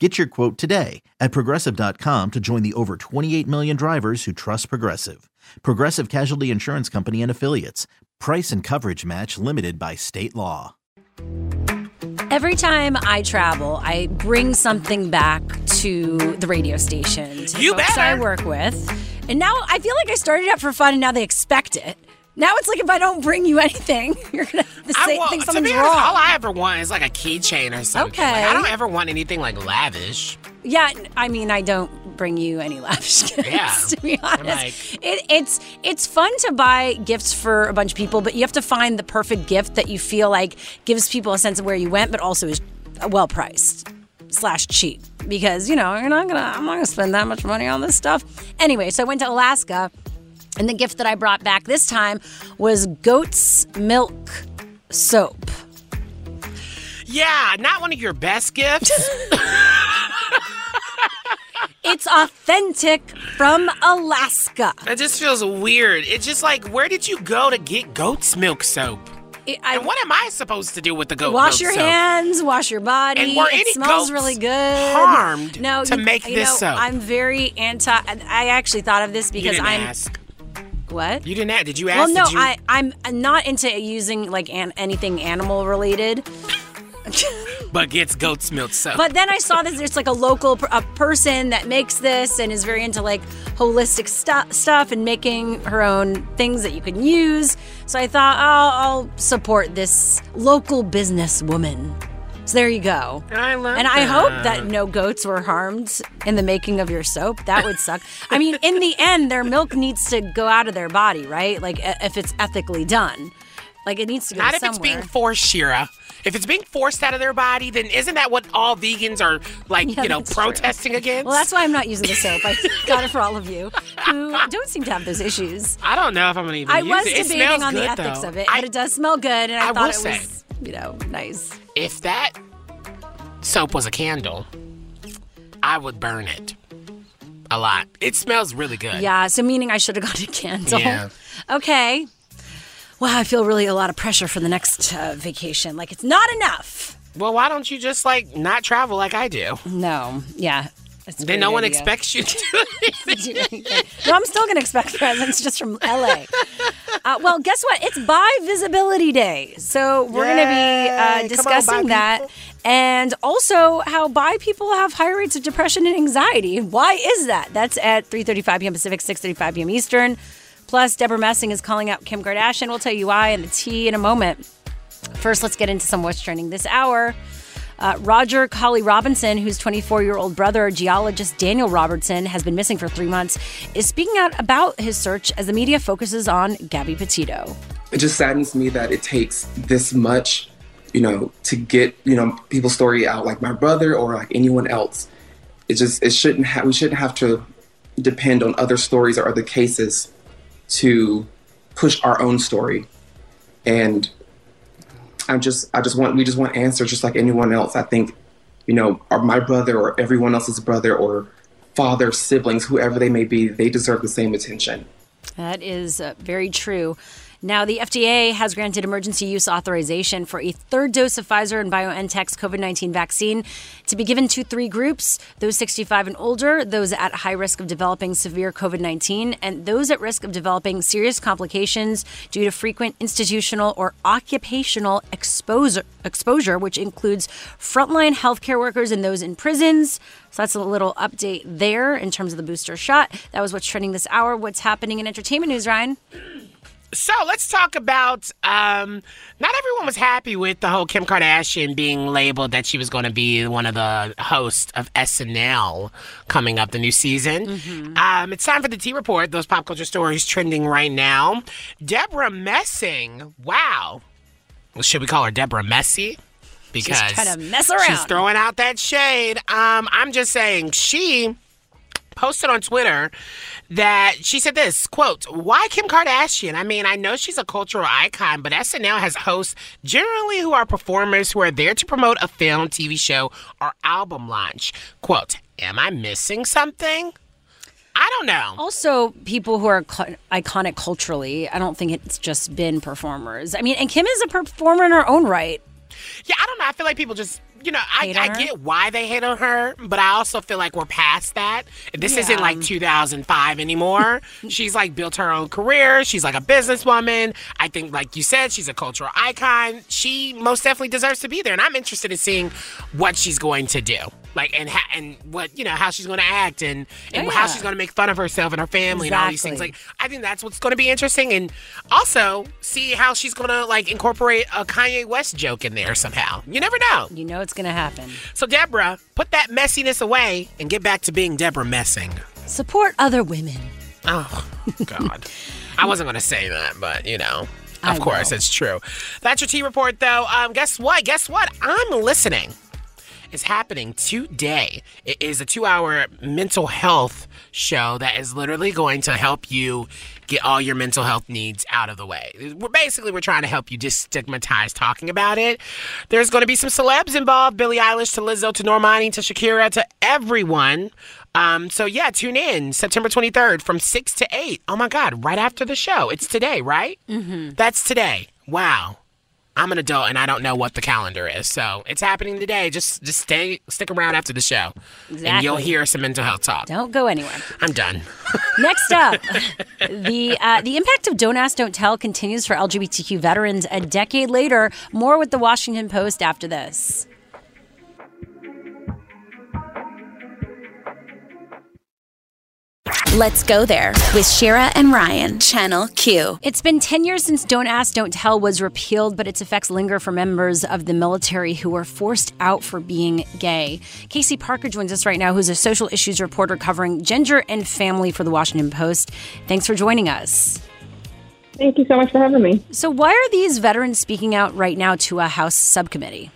Get your quote today at progressive.com to join the over 28 million drivers who trust Progressive. Progressive Casualty Insurance Company and Affiliates. Price and coverage match limited by state law. Every time I travel, I bring something back to the radio station. To You folks better. I work with. And now I feel like I started out for fun and now they expect it. Now it's like if I don't bring you anything, you're to I want, think something's honest, wrong. all I ever want is like a keychain or something. Okay. Like, I don't ever want anything like lavish. Yeah, I mean, I don't bring you any lavish gifts. Yeah. To be honest, like- it, it's it's fun to buy gifts for a bunch of people, but you have to find the perfect gift that you feel like gives people a sense of where you went, but also is well priced slash cheap because you know you're not gonna I'm not gonna spend that much money on this stuff anyway. So I went to Alaska, and the gift that I brought back this time was goat's milk soap. Yeah, not one of your best gifts. It's authentic from Alaska. it just feels weird. It's just like, where did you go to get goat's milk soap? It- I, And what am I supposed to do with the goat Wash your soap? hands, wash your body. And were it any smells goats really good. harmed no, to you- make you this know, soap? I'm very anti. I actually thought of this because I'm ask. What? You didn't ask. Did you ask? well, no, you- I I'm not into using like an, anything animal related. But gets goat's milk soap. But then I saw that there's like a local a person that makes this and is very into like holistic stu- stuff and making her own things that you can use. So I thought, oh, I'll support this local businesswoman. So there you go. And I love And I hope that no goats were harmed in the making of your soap. That would suck. I mean, in the end, their milk needs to go out of their body, right? Like if it's ethically done. Like it needs to go Not if somewhere. it's being forced, Shira. If it's being forced out of their body, then isn't that what all vegans are like, Yeah, you know, that's true. protesting against? Well, that's why I'm not using the soap. I got it for all of you who don't seem to have those issues. I don't know if I'm gonna even I use was it. It debating smells on the ethics though. of it, I- but it does smell good, and I, I thought it say- was, you know, nice. If that soap was a candle, I would burn it a lot. It smells really good. Yeah, so meaning I should have got a candle. Yeah. Okay. Wow, I feel really a lot of pressure for the next uh, vacation. Like it's not enough. Well, why don't you just like not travel like I do? No. Yeah. Then no one idea. expects you to do anything. no, I'm still going to expect presents just from LA. Uh, well, guess what? It's Bi Visibility Day. So we're going to be uh, Come on, discussing that people. and also how bi people have higher rates of depression and anxiety. Why is that? That's at 3.35 p.m. Pacific, 6.35 p.m. Eastern. Plus, Debra Messing is calling out Kim Kardashian. We'll tell you why and the tea in a moment. First, let's get into some what's trending this hour. Uh, Roger Colley Robinson, whose 24 year old brother, geologist Daniel Robinson, has been missing for three months, is speaking out about his search as the media focuses on Gabby Petito. it just saddens me that it takes this much, you know, to get you know people's story out, like my brother or like anyone else. It just it shouldn't have we shouldn't have to depend on other stories or other cases to push our own story. And I just I just want we just want answers just like anyone else. I think, you know, my brother or everyone else's brother or father, siblings, whoever they may be, they deserve the same attention. That is uh, very true. Now, the FDA has granted emergency use authorization for a third dose of Pfizer and BioNTech's COVID 19 vaccine to be given to three groups those 65 and older, those at high risk of developing severe COVID 19, and those at risk of developing serious complications due to frequent institutional or occupational exposure, exposure which includes frontline healthcare workers and those in prisons. So that's a little update there in terms of the booster shot. That was what's trending this hour. What's happening in entertainment news, Ryan? So let's talk about. Um, not everyone was happy with the whole Kim Kardashian being labeled that she was going to be one of the hosts of SNL coming up the new season. Mm-hmm. Um, it's time for the T Report. Those pop culture stories trending right now. Debra Messing. Wow. Well, should we call her Deborah Messy? Because she's trying to mess around. She's throwing out that shade. Um, I'm just saying she posted on Twitter that she said this quote, Why Kim Kardashian? I mean, I know she's a cultural icon, but SNL has hosts generally who are performers who are there to promote a film, TV show, or album launch. Quote, Am I missing something? I don't know. Also, people who are iconic culturally, I don't think it's just been performers. I mean, and Kim is a performer in her own right. Yeah, I don't know. I feel like people just you know, I, I, get why they hate on her, but I also feel like we're past that. This yeah. isn't like 2005 anymore. she's like built her own career. She's like a businesswoman. I think, like you said, she's a cultural icon. She most definitely deserves to be there, and I'm interested in seeing what she's going to do like and ha- and what you know how she's going to act and and yeah. how she's going to make fun of herself and her family exactly. and all these things. Like I think that's what's going to be interesting, and also see how she's going to like incorporate a Kanye West joke in there somehow. You never know. You know it's going to happen. So Debra, put that messiness away and get back to being Debra Messing. Support other women. Oh God, I wasn't going to say that, but you know. Of I course, it's true. That's your T report, though. Um, guess what? Guess what? I'm listening is happening today. It is a two hour mental health show that is literally going to help you get all your mental health needs out of the way. We're basically we're trying to help you destigmatize talking about it. There's going to be some celebs involved: Billie Eilish to Lizzo to Normani to Shakira to everyone. Um, so yeah, tune in September 23rd from six to eight. Oh my God, right after the show. It's today, right? Mm-hmm. That's today. Wow. I'm an adult and I don't know what the calendar is. So it's happening today. Just just stay stick around after the show. Exactly. And you'll hear some mental health talk. Don't go anywhere. I'm done. Next up, the uh, the impact of Don't Ask, Don't Tell continues for LGBTQ veterans a decade later. More with the Washington Post after this. Let's go there with Shira and Ryan, Channel Q. It's been 10 years since Don't Ask, Don't Tell was repealed, but its effects linger for members of the military who were forced out for being gay. Casey Parker joins us right now, who's a social issues reporter covering gender and family for the Washington Post. Thanks for joining us. Thank you so much for having me. So, why are these veterans speaking out right now to a House subcommittee?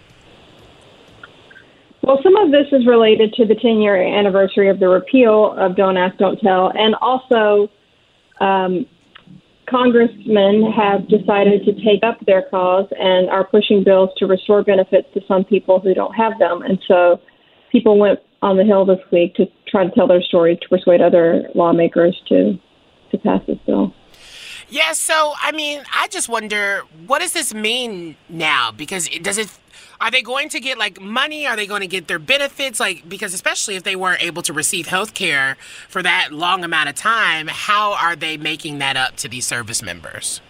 Well, some of this is related to the 10 year anniversary of the repeal of Don't Ask, Don't Tell, and also um, congressmen have decided to take up their cause and are pushing bills to restore benefits to some people who don't have them. And so people went on the Hill this week to try to tell their stories to persuade other lawmakers to to pass this bill. Yeah, so I mean, I just wonder what does this mean now? Because it, does it are they going to get like money? Are they going to get their benefits? Like, because especially if they weren't able to receive health care for that long amount of time, how are they making that up to these service members?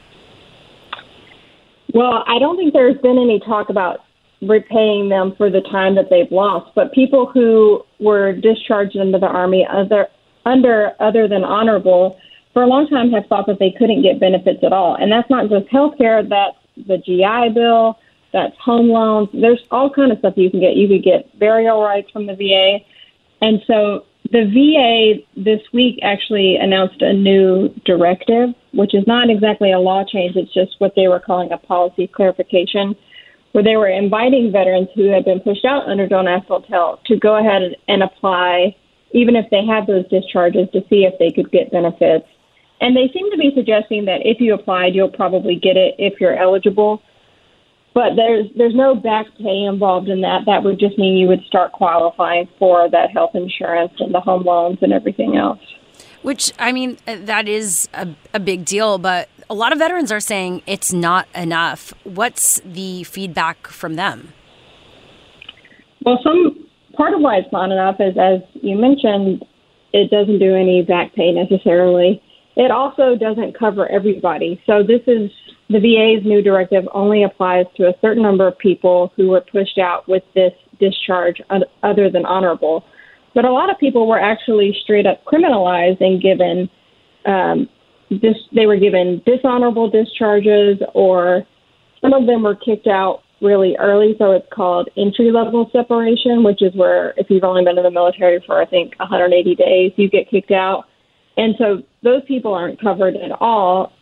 Well, I don't think there's been any talk about repaying them for the time that they've lost, but people who were discharged into the Army other, under other than honorable for a long time have thought that they couldn't get benefits at all. And that's not just health care, that's the GI Bill, that's home loans. There's all kind of stuff you can get. You could get burial rights from the VA. And so the VA this week actually announced a new directive, which is not exactly a law change, it's just what they were calling a policy clarification, where they were inviting veterans who had been pushed out under Don't Ask, Don't Tell to go ahead and apply, even if they had those discharges, to see if they could get benefits. And they seem to be suggesting that if you applied, you'll probably get it if you're eligible but there's there's no back pay involved in that. That would just mean you would start qualifying for that health insurance and the home loans and everything else. Which I mean, that is a, a big deal. But a lot of veterans are saying it's not enough. What's the feedback from them? Well, some part of why it's not enough is, as you mentioned, it doesn't do any back pay necessarily. It also doesn't cover everybody. So this is the VA's new directive only applies to a certain number of people who were pushed out with this discharge other than honorable. But a lot of people were actually straight up criminalized and given um, this. They were given dishonorable discharges, or some of them were kicked out really early. So it's called entry level separation, which is where if you've only been in the military for I think 180 days, you get kicked out. And so those people aren't covered at all.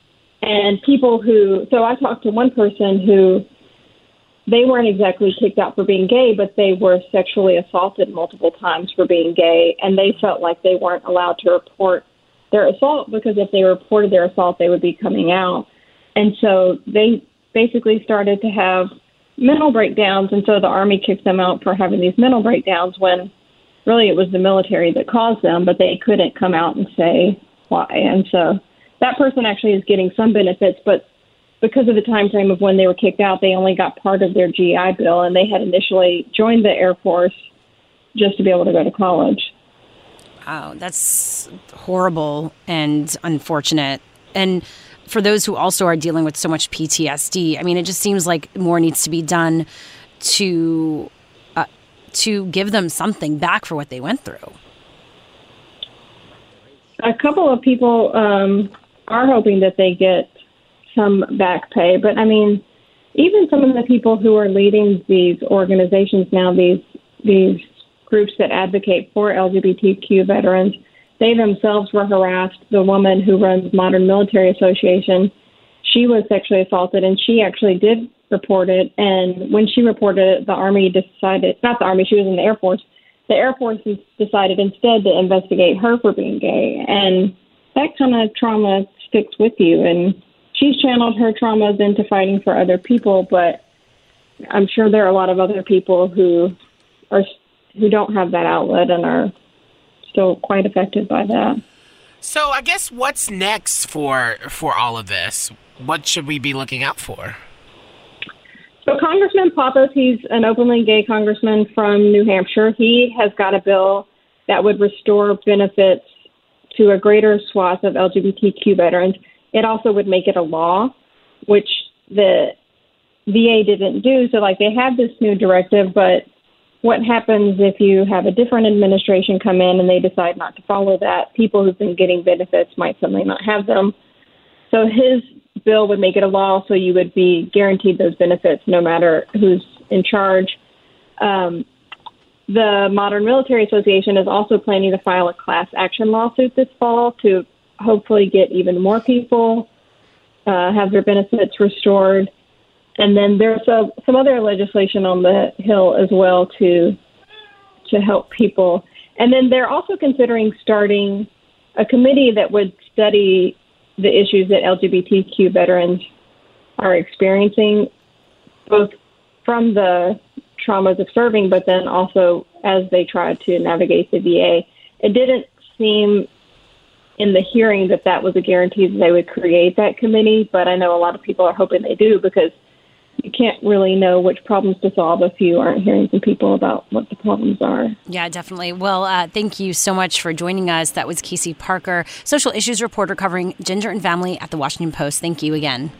And people who, so I talked to one person who they weren't exactly kicked out for being gay, but they were sexually assaulted multiple times for being gay, and they felt like they weren't allowed to report their assault because if they reported their assault, they would be coming out. And so they basically started to have mental breakdowns, and so the Army kicked them out for having these mental breakdowns when really it was the military that caused them, but they couldn't come out and say why. And so that person actually is getting some benefits, but because of the time frame of when they were kicked out, they only got part of their GI Bill, and they had initially joined the Air Force just to be able to go to college. Wow, that's horrible and unfortunate. And for those who also are dealing with so much PTSD, I mean, it just seems like more needs to be done to uh, to give them something back for what they went through. A couple of people um, are hoping that they get some back pay. But I mean, even some of the people who are leading these organizations now, these these groups that advocate for LGBTQ veterans, they themselves were harassed. The woman who runs Modern Military Association, she was sexually assaulted, and she actually did report it. And when she reported it, the Army decided not the Army, she was in the Air Force. The Air Force decided instead to investigate her for being gay, and that kind of trauma sticks with you. And she's channeled her traumas into fighting for other people, but I'm sure there are a lot of other people who are who don't have that outlet and are still quite affected by that. So I guess what's next for for all of this? What should we be looking out for? So Congressman Pappas, he's an openly gay congressman from New Hampshire. He has got a bill that would restore benefits to a greater swath of LGBTQ veterans. It also would make it a law, which the VA didn't do. So, like, they have this new directive, but what happens if you have a different administration come in and they decide not to follow that? People who've been getting benefits might suddenly not have them. So, his bill would make it a law, so you would be guaranteed those benefits no matter who's in charge. Um, the Modern Military Association is also planning to file a class action lawsuit this fall to hopefully get even more people uh, have their benefits restored. And then there's a, some other legislation on the Hill as well to to help people. And then they're also considering starting a committee that would study the issues that LGBTQ veterans are experiencing, both from the traumas of serving, but then also as they try to navigate the VA. It didn't seem in the hearing that that was a guarantee that they would create that committee, but I know a lot of people are hoping they do because you can't really know which problems to solve if you aren't hearing from people about what the problems are. Yeah, definitely. Well, uh, thank you so much for joining us. That was Casey Parker, social issues reporter covering gender and family at the Washington Post. Thank you again.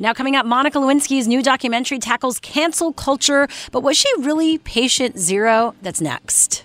Now, coming up, Monica Lewinsky's new documentary tackles cancel culture, but was she really patient zero? That's next.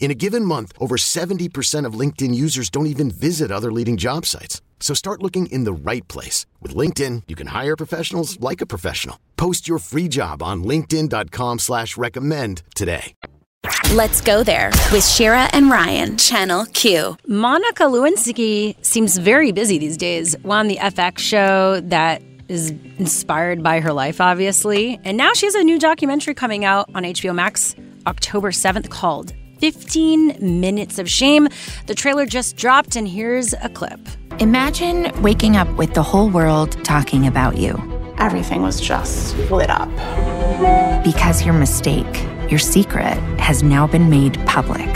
In a given month, over 70% of LinkedIn users don't even visit other leading job sites. So start looking in the right place. With LinkedIn, you can hire professionals like a professional. Post your free job on linkedin.com slash recommend today. Let's go there with Shira and Ryan, Channel Q. Monica Lewinsky seems very busy these days. Won the FX show that is inspired by her life, obviously. And now she has a new documentary coming out on HBO Max October 7th called 15 Minutes of Shame. The trailer just dropped, and here's a clip. Imagine waking up with the whole world talking about you. Everything was just lit up. Because your mistake, your secret, has now been made public.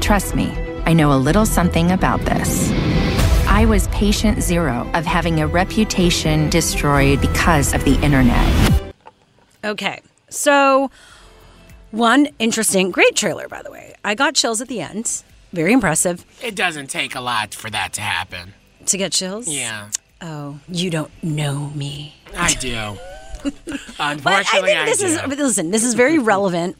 Trust me, I know a little something about this. I was patient zero of having a reputation destroyed because of the internet. Okay, so one interesting, great trailer, by the way. I got chills at the end. Very impressive. It doesn't take a lot for that to happen. To get chills? Yeah, Oh, you don't know me. I do. Unfortunately, But I think this do. is listen. This is very relevant,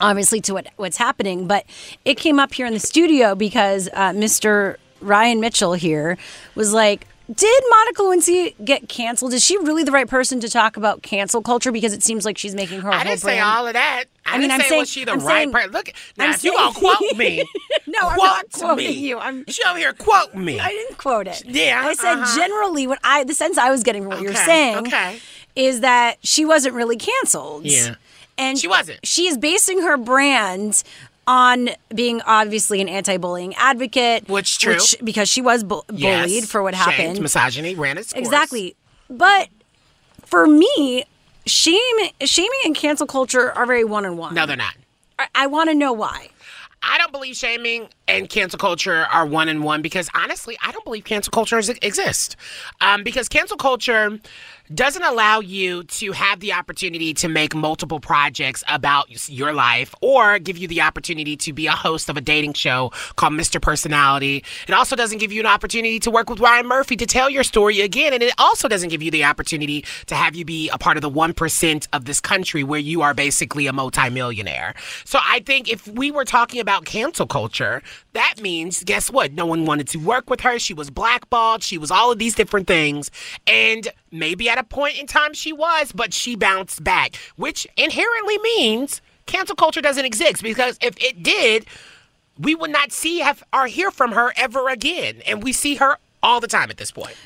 obviously, to what what's happening. But it came up here in the studio because uh, Mr. Ryan Mitchell here was like, "Did Monica Lewinsky get canceled? Is she really the right person to talk about cancel culture? Because it seems like she's making her I didn't say brand." all of that. I, I mean, didn't I'm say saying- was she the I'm right saying- person. Look, now I'm if you gonna quote me, No, I'm quote not quoting me. you. I'm- she over here quote me. I didn't quote it. Yeah, I said uh-huh. generally what I the sense I was getting from what you're saying okay. is that she wasn't really canceled. Yeah. And She wasn't. She is basing her brand on being obviously an anti-bullying advocate, Which true. because she was bu- Yes. bullied for what Shamed, happened. misogyny ran its course. Exactly. But for me, shame, shaming and cancel culture are very one on one. No, they're not. I, I want to know why. I don't believe shaming and cancel culture are one in one because honestly, I don't believe cancel culture is, exists. Um, because cancel culture doesn't allow you to have the opportunity to make multiple projects about your life or give you the opportunity to be a host of a dating show called Mr. Personality. It also doesn't give you an opportunity to work with Ryan Murphy to tell your story again. And it also doesn't give you the opportunity to have you be a part of the 1% of this country where you are basically a multimillionaire. So I think if we were talking about cancel culture, that means, guess what? No one wanted to work with her. She was blackballed. She was all of these different things. And maybe at a point in time she was, but she bounced back, which inherently means cancel culture doesn't exist because if it did, we would not see have, or hear from her ever again. And we see her all the time at this point.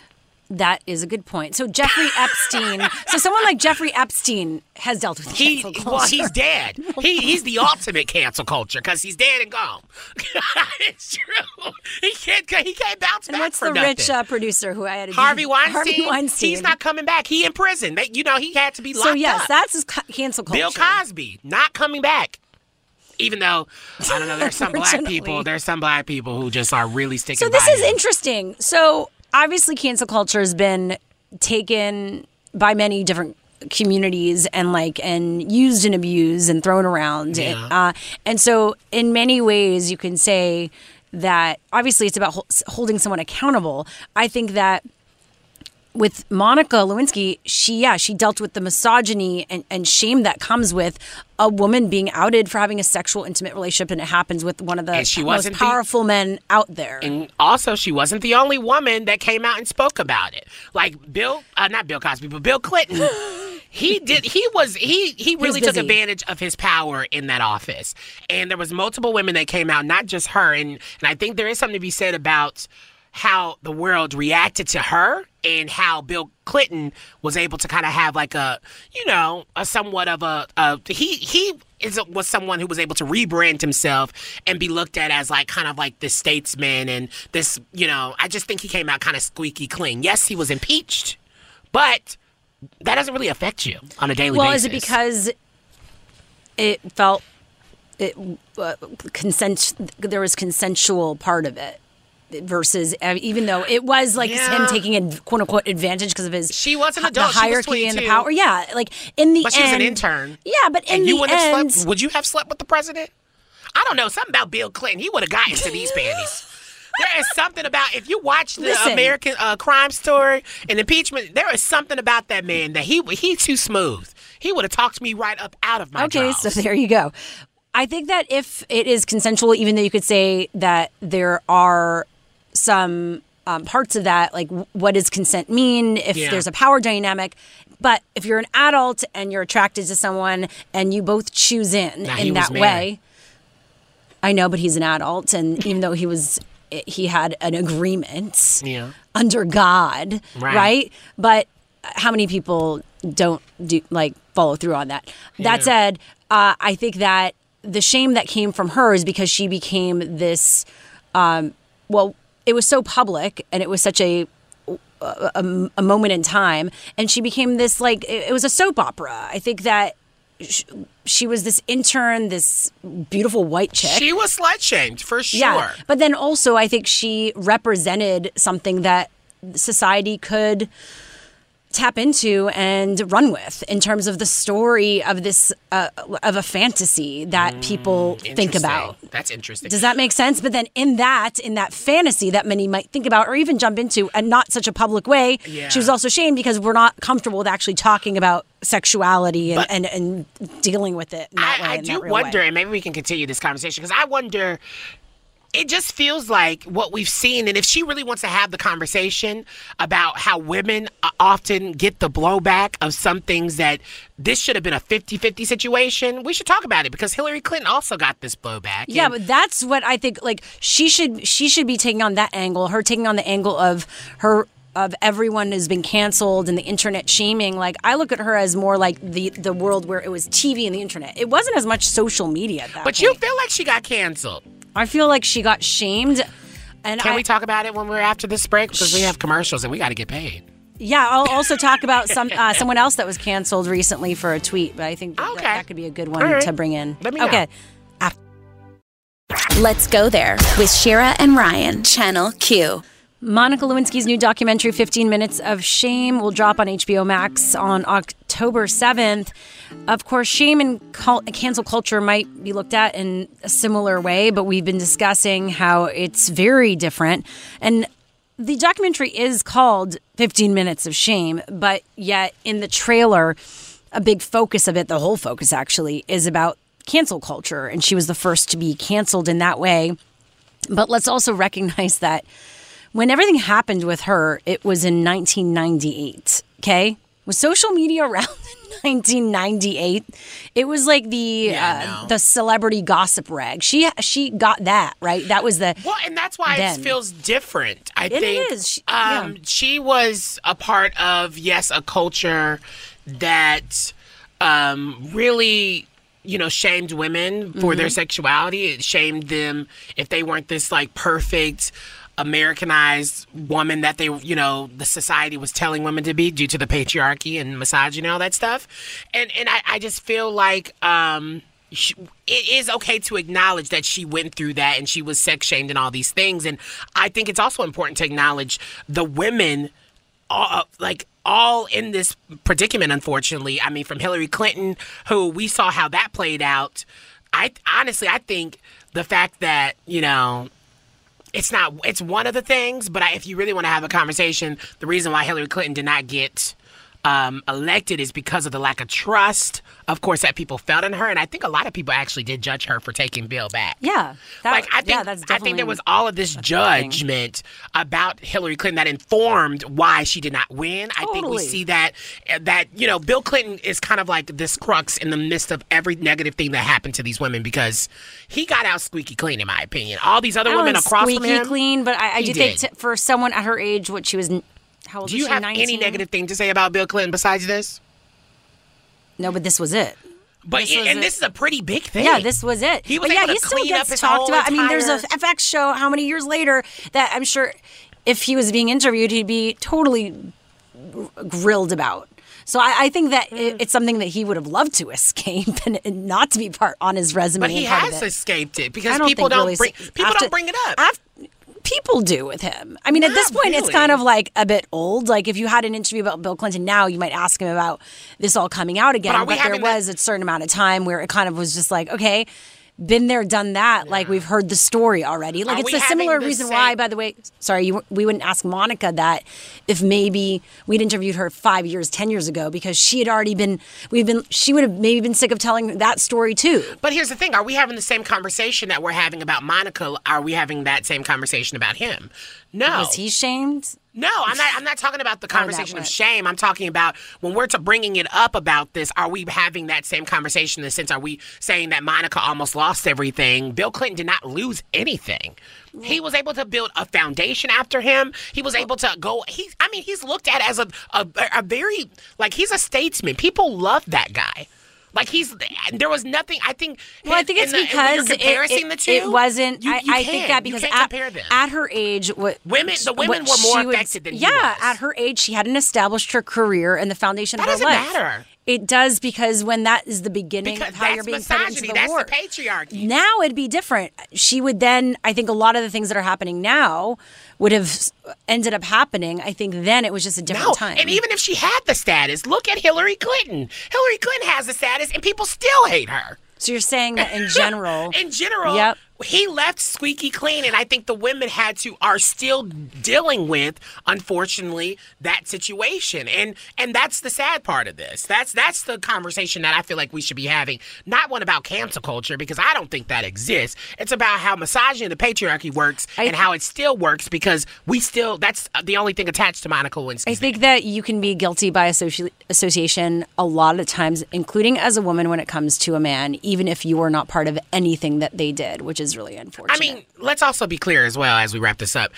That is a good point. So Jeffrey Epstein. so someone like Jeffrey Epstein has dealt with He cancel culture. well, he's dead. He he's the ultimate cancel culture because he's dead and gone. it's true. He can't he can't bounce and back what's from the nothing. rich uh, producer who I had? Harvey Weinstein. Harvey Weinstein. He's not coming back. He in prison. They, you know he had to be locked So yes, up. that's his ca- cancel culture. Bill Cosby not coming back. Even though I don't know, there's some black people. There's some black people who just are really sticking. So this is interesting. So obviously, cancel culture has been taken by many different communities and like and used and abused and thrown around Yeah. uh, and so in many ways you can say that obviously it's about hol- holding someone accountable i think that with Monica Lewinsky, she yeah, she dealt with the misogyny and, and shame that comes with a woman being outed for having a sexual intimate relationship and it happens with one of the most wasn't the- powerful men out there. And also, she wasn't the only woman that came out and spoke about it. Like Bill, uh, not Bill Cosby, but Bill Clinton. he did. He was. He he really took advantage of his power in that office. And there was multiple women that came out, not just her. And and I think there is something to be said about how the world reacted to her and how Bill Clinton was able to kind of have like a, you know, a somewhat of a, a he he is was someone who was able to rebrand himself and be looked at as like kind of like this statesman and this, you know, I just think he came out kind of squeaky clean. Yes, he was impeached, but that doesn't really affect you on a daily well, basis. Well, is it because it felt it uh, consent? There was consensual part of it versus uh, even though it was like Yeah. him taking a quote unquote advantage because of his She was an adult. the She was hierarchy and the power. Yeah, like in the But she was an intern. Yeah, but in and you the wouldn't have slept. Would you have slept with the president? I don't know. Something about Bill Clinton. He would have gotten to these panties. There is something about if you watch the Listen. American uh, Crime Story and impeachment. There is something about that man that he he's too smooth. He would have talked me right up out of my Okay, so there you go. I think that if it is consensual, even though you could say that there are some um, parts of that, like what does consent mean, if Yeah. there's a power dynamic. But if you're an adult and you're attracted to someone and you both choose in Nah, in that way, I know, but he's an adult, and even though he was, he had an agreement Yeah. under God, Right. right? But how many people don't do like follow through on that? That said, uh, I think that the shame that came from her is because she became this. Um, well, it was so public, and it was such a a, a- moment in time, and she became this like it, it was a soap opera. I think that. sh- She was this intern, this beautiful white chick. She was slut shamed for sure. Yeah, but then also I think she represented something that society could tap into and run with in terms of the story of this uh, of a fantasy that people think Mm, about. That's interesting. Does that make sense? But then in that, in that fantasy that many might think about or even jump into and not such a public way, Yeah. she was also shamed because we're not comfortable with actually talking about sexuality and, and, and dealing with it in that way. I, I do wonder, way. and maybe we can continue this conversation because I wonder. It just feels like what we've seen, and if she really wants to have the conversation about how women uh, often get the blowback of some things that this should have been a 50 50 situation, we should talk about it because Hillary Clinton also got this blowback. Yeah, and- but that's what I think. Like she should she should be taking on that angle. Her taking on the angle of her of everyone has been canceled and the internet shaming. Like I look at her as more like the the world where it was TV and the internet. It wasn't as much social media. But you feel like she got canceled. I feel like she got shamed. And Can I, we talk about it when we're after this break? Because we have commercials and we got to get paid. Yeah, I'll also talk about some uh, someone else that was canceled recently for a tweet. But I think that, Okay. that could be a good one All right. to bring in. Let me know. okay. Let's go there with Shira and Ryan, Channel Q. Monica Lewinsky's new documentary, 15 Minutes of Shame, will drop on HBO Max on October 7th. Of course, shame and cancel culture might be looked at in a similar way, but we've been discussing how it's very different. And the documentary is called 15 Minutes of Shame, but yet in the trailer, a big focus of it, the whole focus actually, is about cancel culture. And she was the first to be canceled in that way. But let's also recognize that when everything happened with her, it was in 1998. Okay, was social media around in 1998? It was like the Yeah, uh, the celebrity gossip rag. She she got that right. That was the Well, and that's why Then. it feels different. I It think is. She- Um, yeah. she was a part of yes, a culture that um, really. You know, shamed women for Mm-hmm. their sexuality. It shamed them if they weren't this like perfect Americanized woman that they, you know, the society was telling women to be due to the patriarchy and misogyny and all that stuff. And and I, I just feel like um, she, it is okay to acknowledge that she went through that and she was sex shamed and all these things. And I think it's also important to acknowledge the women, all, like all in this predicament. Unfortunately, I mean, from Hillary Clinton, who we saw how that played out. I honestly, I think the fact that you know it's not it's one of the things but I, if you really want to have a conversation the reason why hillary clinton did not get um, elected is because of the lack of trust of course that people felt in her and i think a lot of people actually did judge her for taking bill back yeah. That, like I think, yeah, that's I think there was all of this judgment about Hillary Clinton that informed why she did not win. I think we see that that you know Bill Clinton is kind of like this crux in the midst of every negative thing that happened to these women because he got out squeaky clean in my opinion. All these other women across squeaky him, clean, but I, I do think t- for someone at her age, what she was, how old Do you she? have 19? any negative thing to say about Bill Clinton besides this? No, but this was it. But This was and it. this is a pretty big thing. Yeah, this was it. He was but yeah, he still gets talked about. I mean, there's a FX show how many years later that I'm sure if he was being interviewed, he'd be totally grilled about. So I, I think that it, Mm. it's something that he would have loved to escape and, and not to be part on his resume. But he and part of has it. escaped it because don't people don't really bring people after- don't bring it up. af- people do with him. I mean, at this Not point, it's kind of like a bit old. Like if you had an interview about Bill Clinton now, you might ask him about this all coming out again. we But, there having that- was a certain amount of time where it kind of was just like, okay. Been there, done that. Like we've heard the story already. Like Are it's a similar reason same- why, by the way. Sorry, you, we wouldn't ask Monica that if maybe we'd interviewed her five years, ten years ago, because she had already been. We've been. She would have maybe been sick of telling that story too. But here's the thing: Are we having the same conversation that we're having about Monica? Are we having that same conversation about him? No. Was he shamed? No, I'm not. I'm not talking about the conversation of shame. I'm talking about when we're to bringing it up about this. Are we having that same conversation in the sense? Are we saying that Monica almost lost everything? Bill Clinton did not lose anything. He was able to build a foundation after him. He was able to go. He, I mean, he's looked at as a a, a very like he's a statesman. People love that guy. Like he's there was nothing. I think. Well, I think it's the- because it- it, the two. it wasn't. You, I, you I can't. think that because at, at her age, what Women- the women were more affected than yeah. At her age, she hadn't established her career and the foundation That of her doesn't life. matter. It does because when that is the beginning because of how you're being put into the That's war. the patriarchy. Now it'd be different. She would then, I think, a lot of the things that are happening now would have ended up happening. I think then it was just a different No, time. and even if she had the status, look at Hillary Clinton. Hillary Clinton has the status, and people still hate her. so you're saying that in general, In general, Yep. He left squeaky clean, and I think the women had to are still dealing with, unfortunately, that situation. And and that's the sad part of this. That's that's the conversation that I feel like we should be having. Not one about cancel culture because I don't think that exists. It's about how misogyny and the patriarchy works I- and how it still works because we still that's the only thing attached to Monica Lewinsky. I think that you can be guilty by associ- association a lot of times, including as a woman when it comes to a man, even if you are not part of anything that they did, which is really unfortunate. I mean, let's also be clear as well as we wrap this up.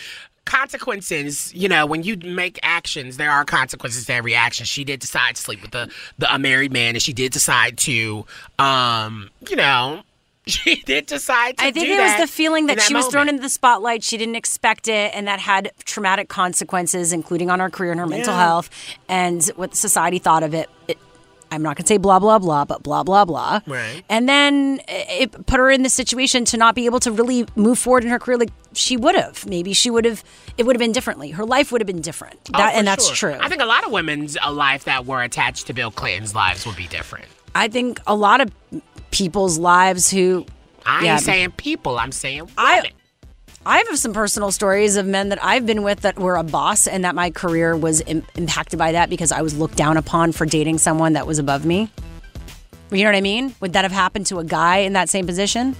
Consequences, you know, when you make actions, there are consequences to every action. She did decide to sleep with the, the a married man, and she did decide to, um, you know, she did decide to. I think it was the feeling that, in she was thrown into the spotlight. She didn't expect it, and that had traumatic consequences, including on her career and her mental Yeah. health, and what society thought of it. it I'm not going to say blah blah blah, but blah blah blah. Right. And then it put her in the situation to not be able to really move forward in her career like she would have. Maybe she would have. It would have been differently. Her life would have been different. Oh, That, and that's sure. true. I think a lot of women's uh, life that were attached to Bill Clinton's lives would be different. I think a lot of people's lives who I ain't saying people. I'm saying women. I have some personal stories of men that I've been with that were a boss and that my career was Im- impacted by that because I was looked down upon for dating someone that was above me. You know what I mean? Would that have happened to a guy in that same position?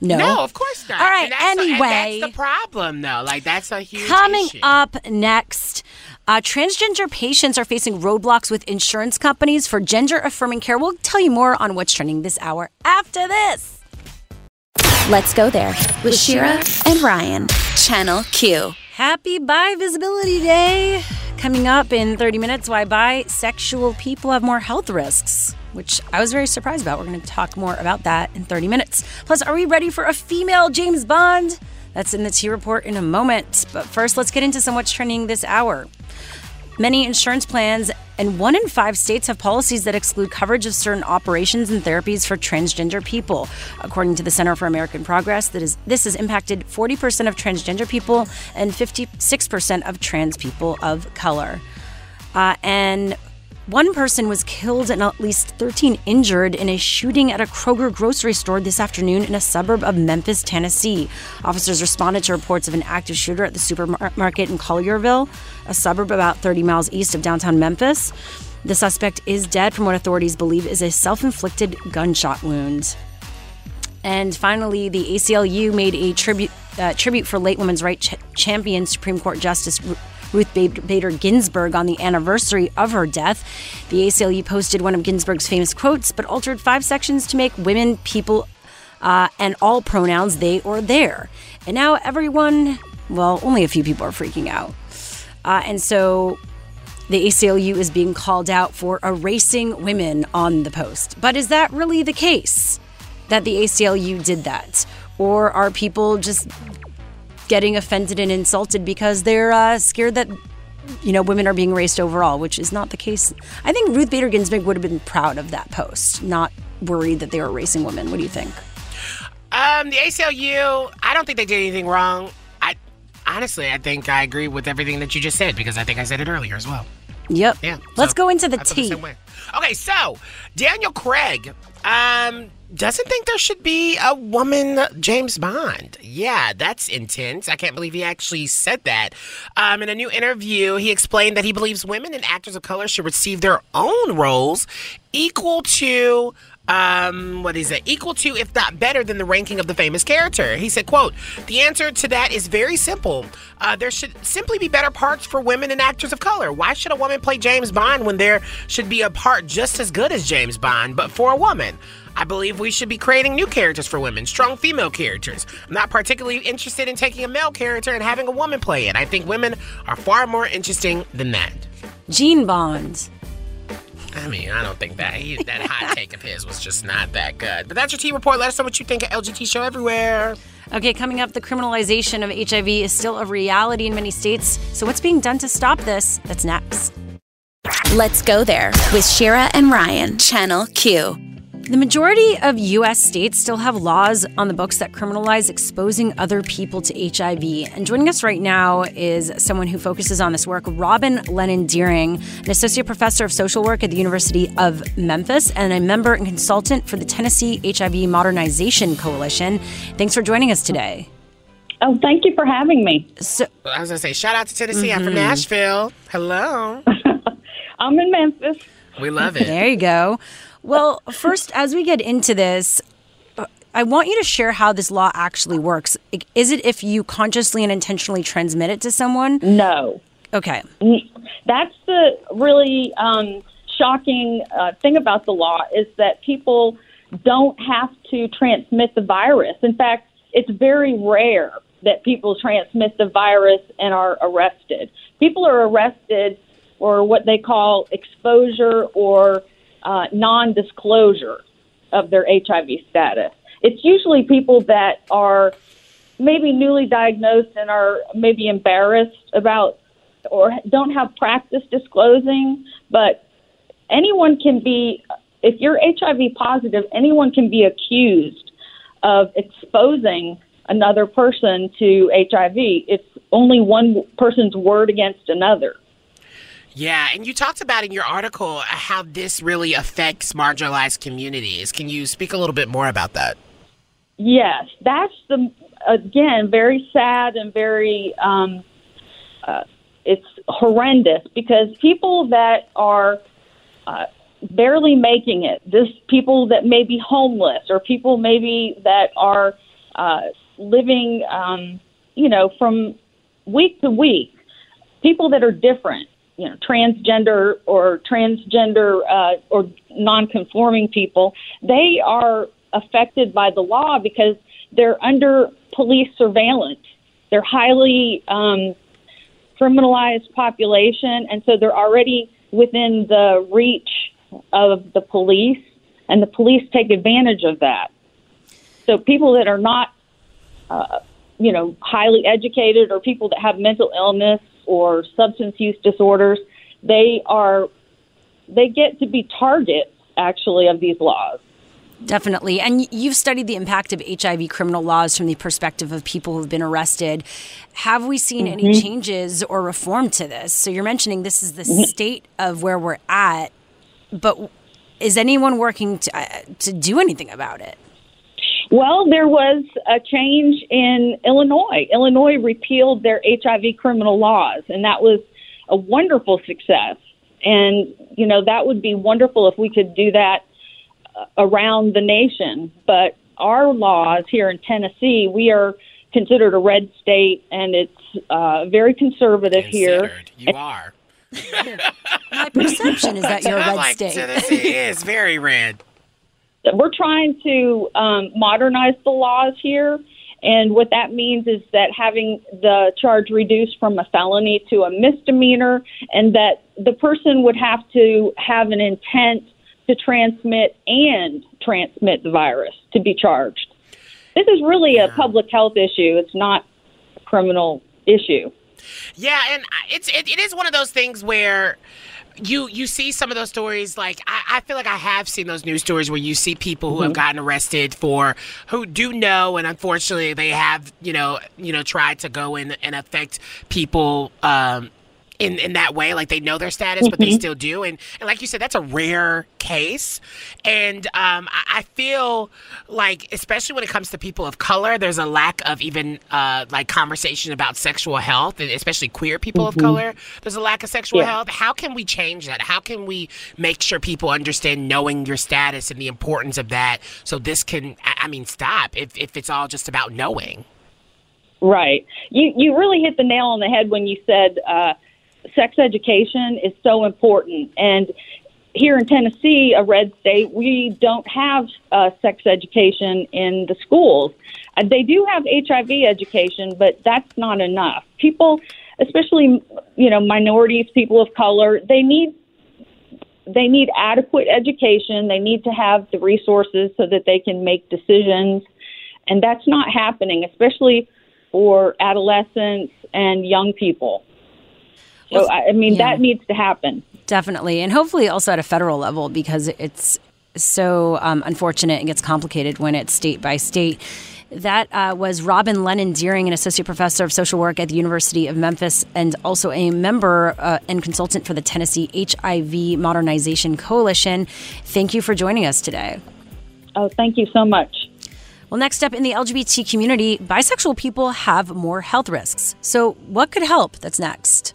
No. No, of course not. All right, And that's the- and anyway. that's the problem, though. Like that's a huge Coming issue. up next, uh, transgender patients are facing roadblocks with insurance companies for gender affirming care. We'll tell you more on what's trending this hour after this. Let's go there with Shira and Ryan. Channel Q. Happy Bi Visibility Day. Coming up in 30 minutes, why bisexual people have more health risks, which I was very surprised about. We're going to talk more about that in 30 minutes. Plus, are we ready for a female James Bond? That's in the T report in a moment. But first, let's get into some what's trending this hour. Many insurance plans and one in five states have policies that exclude coverage of certain operations and therapies for transgender people. According to the Center for American Progress, that is, this has impacted 40% of transgender people and 56% of trans people of color. Uh, and one person was killed and at least 13 injured in a shooting at a Kroger grocery store this afternoon in a suburb of Memphis, Tennessee. Officers responded to reports of an active shooter at the supermarket in Collierville, a suburb about 30 miles east of downtown Memphis. The suspect is dead from what authorities believe is a self inflicted gunshot wound. And finally, the ACLU made a tribute uh, tribute for late women's rights ch- champion Supreme Court Justice Ruth Bader Ginsburg on the anniversary of her death. The ACLU posted one of Ginsburg's famous quotes, but altered five sections to make women people uh, and all pronouns they or their. And now everyone, well, only a few people are freaking out. Uh, and so The ACLU is being called out for erasing women on the post. But is that really the case that the ACLU did that? Or are people just getting offended and insulted because they're uh, scared that you know women are being raced overall, which is not the case. I think Ruth Bader Ginsburg would have been proud of that post, not worried that they were racing women. What do you think? Um, the ACLU, I don't think they did anything wrong. I honestly, I think I agree with everything that you just said because I think I said it earlier as well. Yep. Yeah. Let's so go into the tea. way. Okay, so Daniel Craig um, doesn't think there should be a woman James Bond. Yeah, that's intense. I can't believe he actually said that. Um, in a new interview, he explained that he believes women and actors of color should receive their own roles equal to um, what is it? Equal to, if not better than the ranking of the famous character. He said, quote, the answer to that is very simple. Uh, there should simply be better parts for women and actors of color. Why should a woman play James Bond when there should be a part just as good as James Bond, but for a woman? I believe we should be creating new characters for women, strong female characters. I'm not particularly interested in taking a male character and having a woman play it. I think women are far more interesting than that. Gene Bond. I mean, I don't think that he, that hot take of his was just not that good. But that's your T report. Let us know what you think of LGT Show Everywhere. Okay, coming up, the criminalization of HIV is still a reality in many states. So, what's being done to stop this? That's next. Let's go there with Shira and Ryan, Channel Q. The majority of U.S. states still have laws on the books that criminalize exposing other people to HIV. And joining us right now is someone who focuses on this work, Robin Lennon Dearing, an associate professor of social work at the University of Memphis and a member and consultant for the Tennessee HIV Modernization Coalition. Thanks for joining us today. Oh, thank you for having me. So, I was gonna say, shout out to Tennessee. I'm Mm-hmm. from Nashville. Hello. I'm in Memphis. We love it. There you go. Well, first, as we get into this, uh, I want you to share how this law actually works. Is it if you consciously and intentionally transmit it to someone? No. Okay. That's the really um, shocking uh, thing about the law is that people don't have to transmit the virus. In fact, it's very rare that people transmit the virus and are arrested. People are arrested for what they call exposure or uh, non disclosure of their HIV status. It's usually people that are maybe newly diagnosed and are maybe embarrassed about or don't have practice disclosing, but anyone can be, if you're HIV positive, anyone can be accused of exposing another person to HIV. It's only one person's word against another. Yeah, and you talked about in your article how this really affects marginalized communities. Can you speak a little bit more about that? Yes, that's the again very sad and very um, uh, it's horrendous because people that are uh, barely making it, this people that may be homeless or people maybe that are uh, living, um, you know, from week to week, people that are different, you know, transgender or transgender uh, or non-conforming people, they are affected by the law because they're under police surveillance. They're highly um, criminalized population, and so they're already within the reach of the police, and the police take advantage of that. So people that are not, uh, you know, highly educated or people that have mental illness or substance use disorders, they are they get to be targets actually of these laws. Definitely. And you've studied the impact of HIV criminal laws from the perspective of people who've been arrested. Have we seen any changes or reform to this? So you're mentioning this is the state of where we're at, but is anyone working to, uh, to do anything about it? Well, there was a change in Illinois. Illinois repealed their HIV criminal laws, and that was a wonderful success. And, you know, that would be wonderful if we could do that uh, around the nation. But our laws here in Tennessee, we are considered a red state, and it's uh, very conservative here. You are. My perception is that you're a red like state. Tennessee is very red. We're trying to um, modernize the laws here, And what that means is that having the charge reduced from a felony to a misdemeanor, and that the person would have to have an intent to transmit and transmit the virus to be charged. This is really a public health issue. It's not a criminal issue. Yeah, and it's it, it is one of those things where you you see some of those stories like I, I, feel like I have seen those news stories where you see people who mm-hmm. have gotten arrested for who do know and unfortunately they have you know you know tried to go in and affect people um, in, in that way. Like they know their status, mm-hmm. but they mm-hmm. still do. And, and like you said, that's a rare case. And um, I, I, feel like, especially when it comes to people of color, there's a lack of even uh, like conversation about sexual health, and especially queer people mm-hmm. of color. There's a lack of sexual yeah. health. How can we change that? How can we make sure people understand knowing your status and the importance of that so this can, I mean, stop if, if it's all just about knowing? Right. You you really hit the nail on the head when you said uh, sex education is so important. And here in Tennessee, a red state, we don't have uh, sex education in the schools. Uh, they do have HIV education, but that's not enough. People, especially you know minorities, people of color, they need they need adequate education. They need to have the resources so that they can make decisions, and that's not happening, especially for adolescents and young people. So, I mean, yeah. that needs to happen. Definitely. And hopefully also at a federal level because it's so um, unfortunate and gets complicated when it's state by state. That uh, was Robin Lennon Dearing, an associate professor of social work at the University of Memphis and also a member uh, and consultant for the Tennessee HIV Modernization Coalition. Thank you for joining us today. Oh, thank you so much. Well, next up in the LGBT community, bisexual people have more health risks. So, what could help? That's next.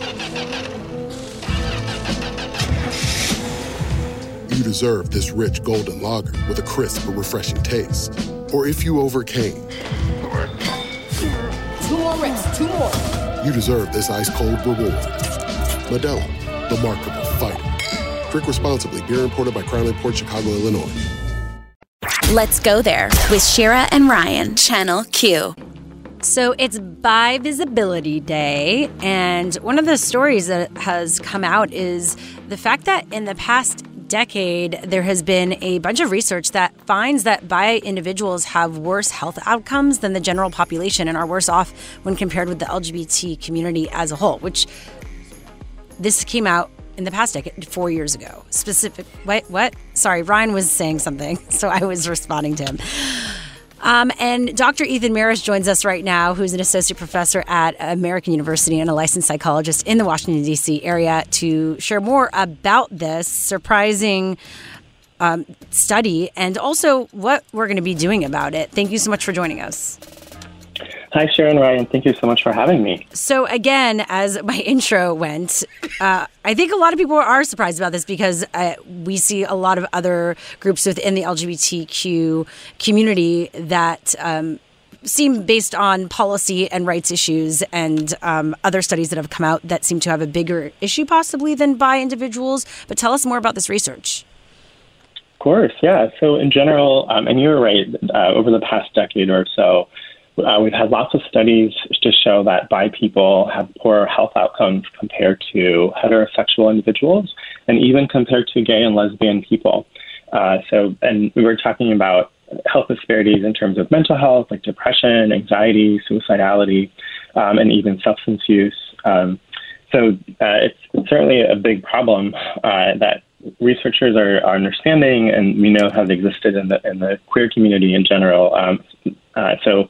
you deserve this rich golden lager with a crisp but refreshing taste. Or if you overcame. Two more reps, two more. You deserve this ice cold reward. Modelo, the Markable Fighter. Drink responsibly. Beer imported by Crown Imports Chicago, Illinois. Let's go there with Shira and Ryan, Channel Q. So it's Bi Visibility Day, and one of the stories that has come out is the fact that in the past decade, there has been a bunch of research that finds that bi individuals have worse health outcomes than the general population and are worse off when compared with the LGBT community as a whole, which this came out in the past decade, four years ago. Specific, what? What? Sorry, Ryan was saying something, so I was responding to him. Um, and Dr. Ethan Mereish joins us right now, who's an associate professor at American University and a licensed psychologist in the Washington, D.C. area, to share more about this surprising um, study and also what we're going to be doing about it. Thank you so much for joining us. Hi, Sharon Ryan. Thank you so much for having me. So, again, as my intro went, uh, I think a lot of people are surprised about this because uh, we see a lot of other groups within the LGBTQ community that. Um, seem based on policy and rights issues and um, other studies that have come out that seem to have a bigger issue possibly than bi individuals. But tell us more about this research. Of course, yeah. So, in general, um, and you're right, uh, over the past decade or so, uh, we've had lots of studies to show that bi people have poorer health outcomes compared to heterosexual individuals and even compared to gay and lesbian people. Uh, so, and we were talking about health disparities in terms of mental health, like depression, anxiety, suicidality, um, and even substance use. Um, so uh, it's certainly a big problem uh, that researchers are, are, understanding and we know has existed in the in the queer community in general. Um, uh, so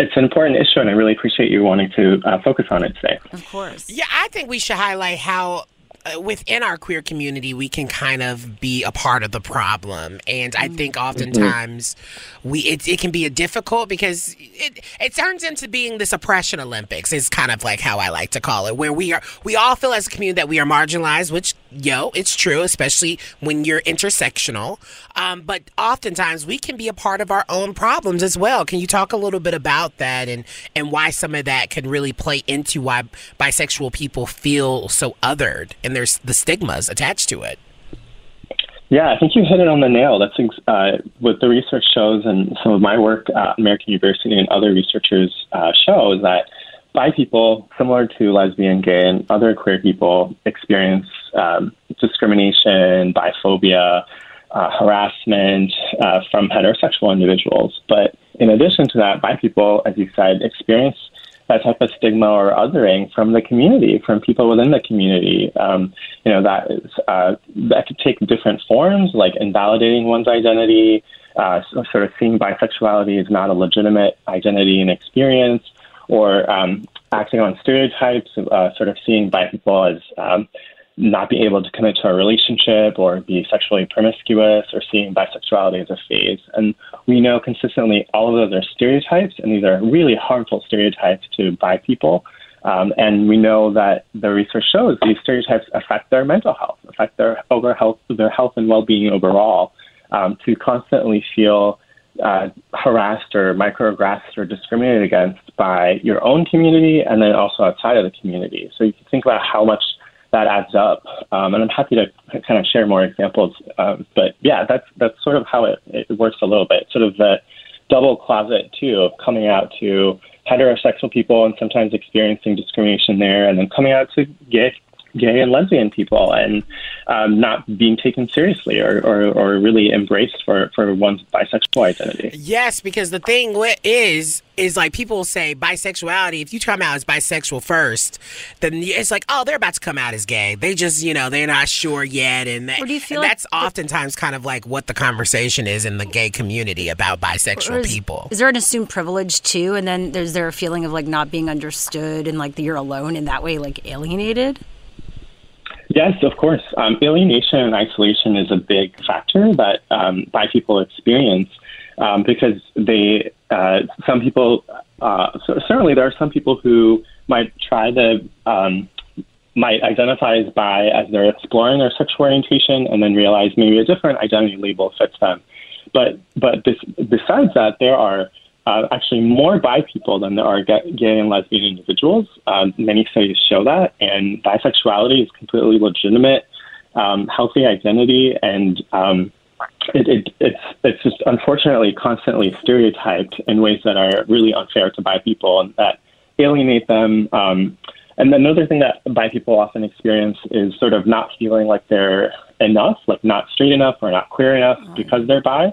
it's an important issue, and I really appreciate you wanting to uh, focus on it today. Of course. Yeah, I think we should highlight how uh, within our queer community, we can kind of be a part of the problem, and I think mm-hmm. oftentimes we it, it can be a difficult because it it turns into being this oppression Olympics. Is kind of like how I like to call it, where we are we all feel as a community that we are marginalized, which yo, it's true, especially when you're intersectional. Um, but oftentimes we can be a part of our own problems as well. Can you talk a little bit about that and and why some of that can really play into why bisexual people feel so othered? and there's the stigmas attached to it. Yeah, I think you hit it on the nail. That's uh, what the research shows, and some of my work at American University and other researchers uh, show is that bi people, similar to lesbian, gay, and other queer people, experience um, discrimination, biphobia, uh, harassment uh, from heterosexual individuals. But in addition to that, bi people, as you said, experience that type of stigma or othering from the community, from people within the community. Um, you know, that is, uh, that could take different forms, like invalidating one's identity, uh, sort of seeing bisexuality as not a legitimate identity and experience, or um, acting on stereotypes, uh, sort of seeing bi people as um, not being able to commit to a relationship or be sexually promiscuous or seeing bisexuality as a phase. And we know consistently all of those are stereotypes, and these are really harmful stereotypes to bi people. Um, and we know that the research shows these stereotypes affect their mental health, affect their over health, their health and well-being overall. Um, to constantly feel uh, harassed or microaggressed or discriminated against by your own community and then also outside of the community. So you can think about how much that adds up. Um, and I'm happy to kind of share more examples. Um, but yeah, that's that's sort of how it, it works a little bit. Sort of the double closet too of coming out to heterosexual people and sometimes experiencing discrimination there, and then coming out to gay gay and lesbian people and um, not being taken seriously or, or, or really embraced for, for one's bisexual identity. Yes, because the thing is, is like people say bisexuality, if you come out as bisexual first, then it's like, oh, they're about to come out as gay. They just, you know, they're not sure yet. And, that, do you feel that's like oftentimes kind of like what the conversation is in the gay community about bisexual is, people. Is there an assumed privilege too? And then there's there a feeling of like not being understood and like you're alone in that way, like alienated? Yes, of course. Um, alienation and isolation is a big factor that um, bi people experience um, because they, uh, some people, uh, so certainly there are some people who might try to, um, might identify as bi as they're exploring their sexual orientation and then realize maybe a different identity label fits them. But, but this, besides that, there are uh, actually more bi people than there are gay and lesbian individuals. Um, many studies show that, and bisexuality is completely legitimate, um, healthy identity, and um, it, it, it's it's just unfortunately constantly stereotyped in ways that are really unfair to bi people and that alienate them. Um, and another thing that bi people often experience is sort of not feeling like they're enough, like not straight enough or not queer enough because they're bi.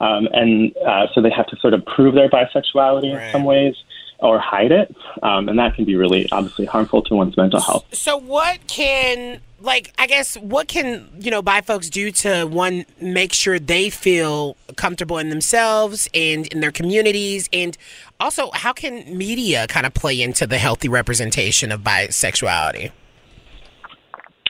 Um, and uh, so they have to sort of prove their bisexuality right. in some ways. or hide it, um, and that can be really obviously harmful to one's mental health. So what can like I guess what can you know bi folks do to one make sure they feel comfortable in themselves and in their communities and also how can media kind of play into the healthy representation of bisexuality?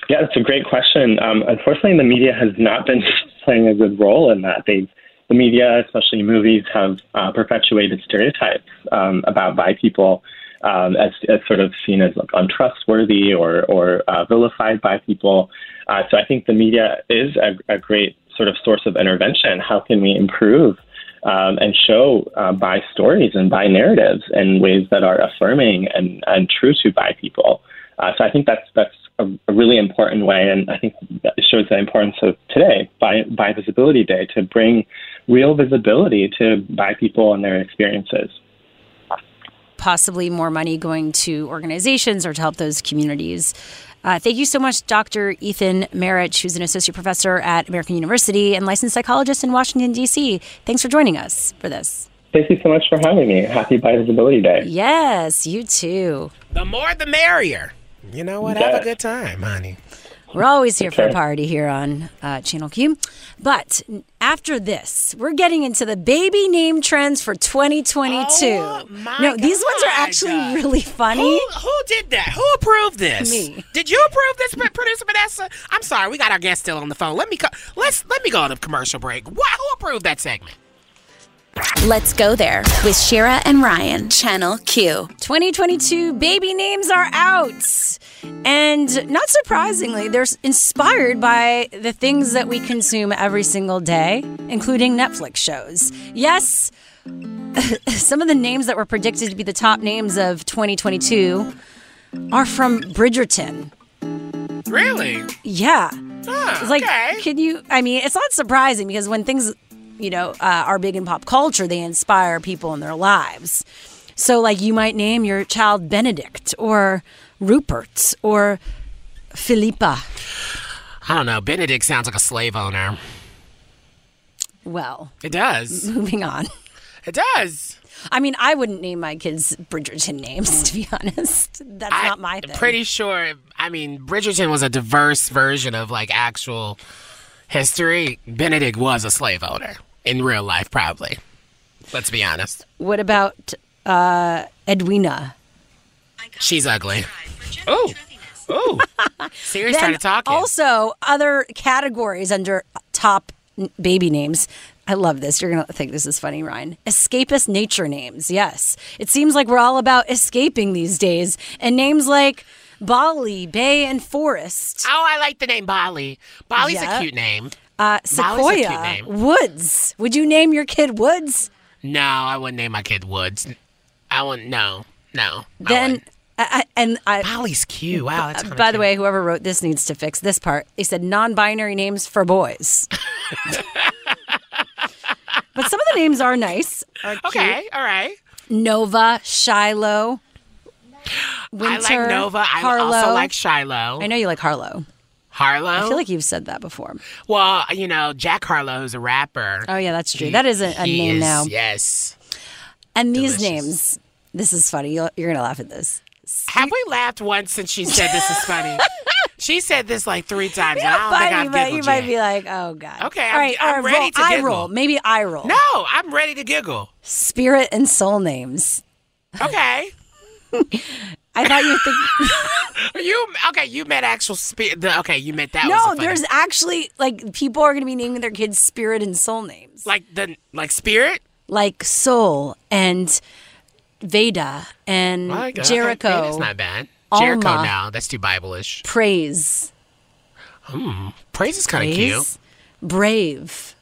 Yeah, that's a great question. Um, unfortunately, the media has not been playing a good role in that. They've the media, especially movies, have uh, perpetuated stereotypes um, about bi people um, as, as sort of seen as like untrustworthy or or uh, vilified by people. Uh, so I think the media is a, a, great sort of source of intervention. How can we improve um, and show uh, bi stories and bi narratives in ways that are affirming and, and true to bi people? Uh, so I think that's that's a, a, really important way, and I think that shows the importance of today, Bi by Visibility Day, to bring real visibility to bi people and their experiences. Possibly more money going to organizations or to help those communities. Uh, thank you so much, Dr. Ethan Mereish, who's an associate professor at American University and licensed psychologist in Washington, D.C. Thanks for joining us for this. Thank you so much for having me. Happy Bi Visibility Day. Yes, you too. The more the merrier. You know what? Have a good time, honey. We're always here for a party here on uh, Channel Q. But after this, we're getting into the baby name trends for 2022. Oh, no, these ones are actually really funny. Who, who did that? Who approved this? Me. Did you approve this, producer Vanessa? I'm sorry, we got our guest still on the phone. Let me co- let's let me go on a commercial break. What? Who approved that segment? Let's go there with Shira and Ryan, Channel Q. 2022 baby names are out. And not surprisingly, they're inspired by the things that we consume every single day, including Netflix shows. Yes, some of the names that were predicted to be the top names of 2022 are from Bridgerton. Really? Yeah. Huh, It's like, okay. can you? I mean, it's not surprising because when things, you know, uh, are big in pop culture, they inspire people in their lives. So, like, you might name your child Benedict or Rupert or Philippa. I don't know. Benedict sounds like a slave owner. Well, It does. moving on. It does. I mean, I wouldn't name my kids Bridgerton names, to be honest. That's not my thing. Pretty sure. I mean, Bridgerton was a diverse version of like actual history. Benedict was a slave owner in real life, probably. Let's be honest. What about uh, Edwina? She's ugly. Oh, oh. Siri Then started talking. Also, other categories under top n- baby names. I love this. You're going to think this is funny, Ryan. Escapist nature names. Yes. It seems like we're all about escaping these days. And names like Bali, Bay, and Forest. Oh, I like the name Bali. Bali's Yeah. a cute name. Uh, Bali's a cute Sequoia, name. Woods. Would you name your kid Woods? No, I wouldn't name my kid Woods. I wouldn't. No, no. Then, I, and I. Bali's cute. Wow, by the way, whoever wrote this needs to fix this part. They said non-binary names for boys. but some of the names are nice. are cute. Okay, all right. Nova, Shiloh, Winter, I like Nova. I also like Shiloh. I know you like Harlow. Harlow. I feel like you've said that before. Well, you know, Jack Harlow, is a rapper. Oh yeah, that's true. He- that is a, a name is- now. Yes. And these names. This is funny. You'll, you're gonna laugh at this. Have we laughed once since she said this is funny? she said this like three times, and I don't Funny, think I've but you might be like, oh god. Okay, all I'm- I'm all right, uh, ready roll, to giggle. roll. Maybe eye roll. No, I'm ready to giggle. Spirit and soul names. Okay. I thought you think. You okay? You met actual spirit. Okay, you met that. no, there's actually like people are going to be naming their kids spirit and soul names, like the like spirit, like soul and Veda and God, Jericho. Okay, that's not bad. Jericho now. That's too Bible-ish. Praise, Hmm. Praise is kind of cute. brave.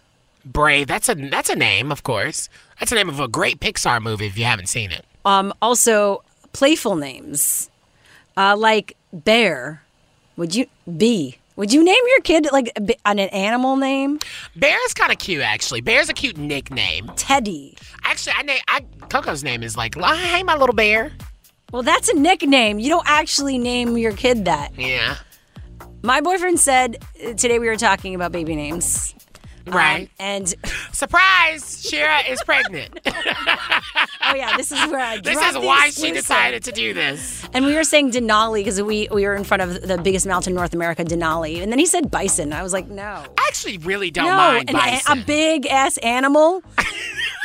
Brave. That's a that's a name, of course. That's the name of a great Pixar movie. If you haven't seen it. Um, also playful names, uh, like bear. Would you be? Would you name your kid like an animal name? Bear is kind of cute, actually. Bear's a cute nickname. Teddy. Actually, I name I Coco's name is like, "Hey, my little bear." Well, that's a nickname. You don't actually name your kid that. Yeah. My boyfriend said uh, today we were talking about baby names. Right. Um, and Surprise! Shira is pregnant. oh yeah, this is where I. This is why she decided to do this. And we were saying Denali because we we were in front of the biggest mountain in North America, Denali, and then he said bison. I was like, no, I actually really don't no, mind bison. a big ass animal.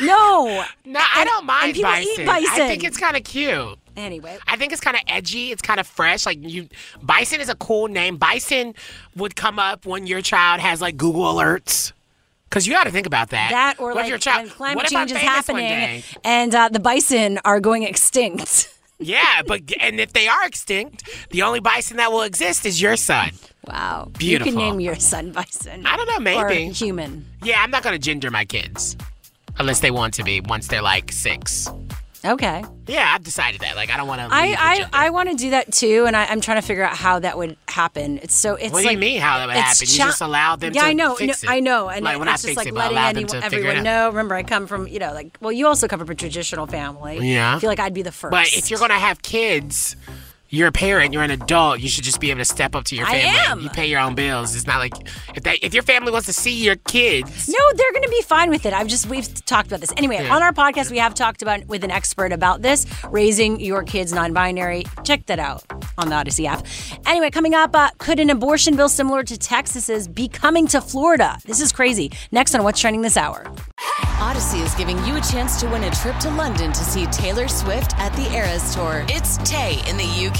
no, no, I don't mind bison. eat bison. I think it's kind of cute. Anyway, I think it's kind of edgy. It's kind of fresh. Like you, Bison is a cool name. Bison would come up when your child has like Google alerts. Because you got to think about that. that or What like your child, when climate what if I'm change is happening and uh, the bison are going extinct. Yeah, but and if they are extinct, the only bison that will exist is your son. Wow, Beautiful. You can name your son bison. I don't know, maybe. or human. Yeah, I'm not gonna gender my kids unless they want to be once they're like six. Okay. Yeah, I've decided that. Like, I don't want to. I I, I want to do that too, and I, I'm trying to figure out how that would happen. It's so it's What do like you mean how that would happen? You just allow them yeah, to I know, no. I know, and Like, it's just like it, letting anyone, to figure it everyone know. Remember, I come from you know like well, you also come from a traditional family. Yeah. I feel like I'd be the first. But if you're gonna have kids, you're a parent, you're an adult, you should just be able to step up to your family. I family. am. You pay your own bills. It's not like if they if your family wants to see your kids. No, they're going to be fine with it. I've just we've talked about this. Anyway, Yeah. on our podcast we have talked about with an expert about this, raising your kids non-binary. Check that out on the Odyssey app. Anyway, coming up, uh, could an abortion bill similar to Texas's be coming to Florida? This is crazy. Next on what's trending this hour. Odyssey is giving you a chance to win a trip to London to see Taylor Swift at the Eras Tour. It's Tay in the UK.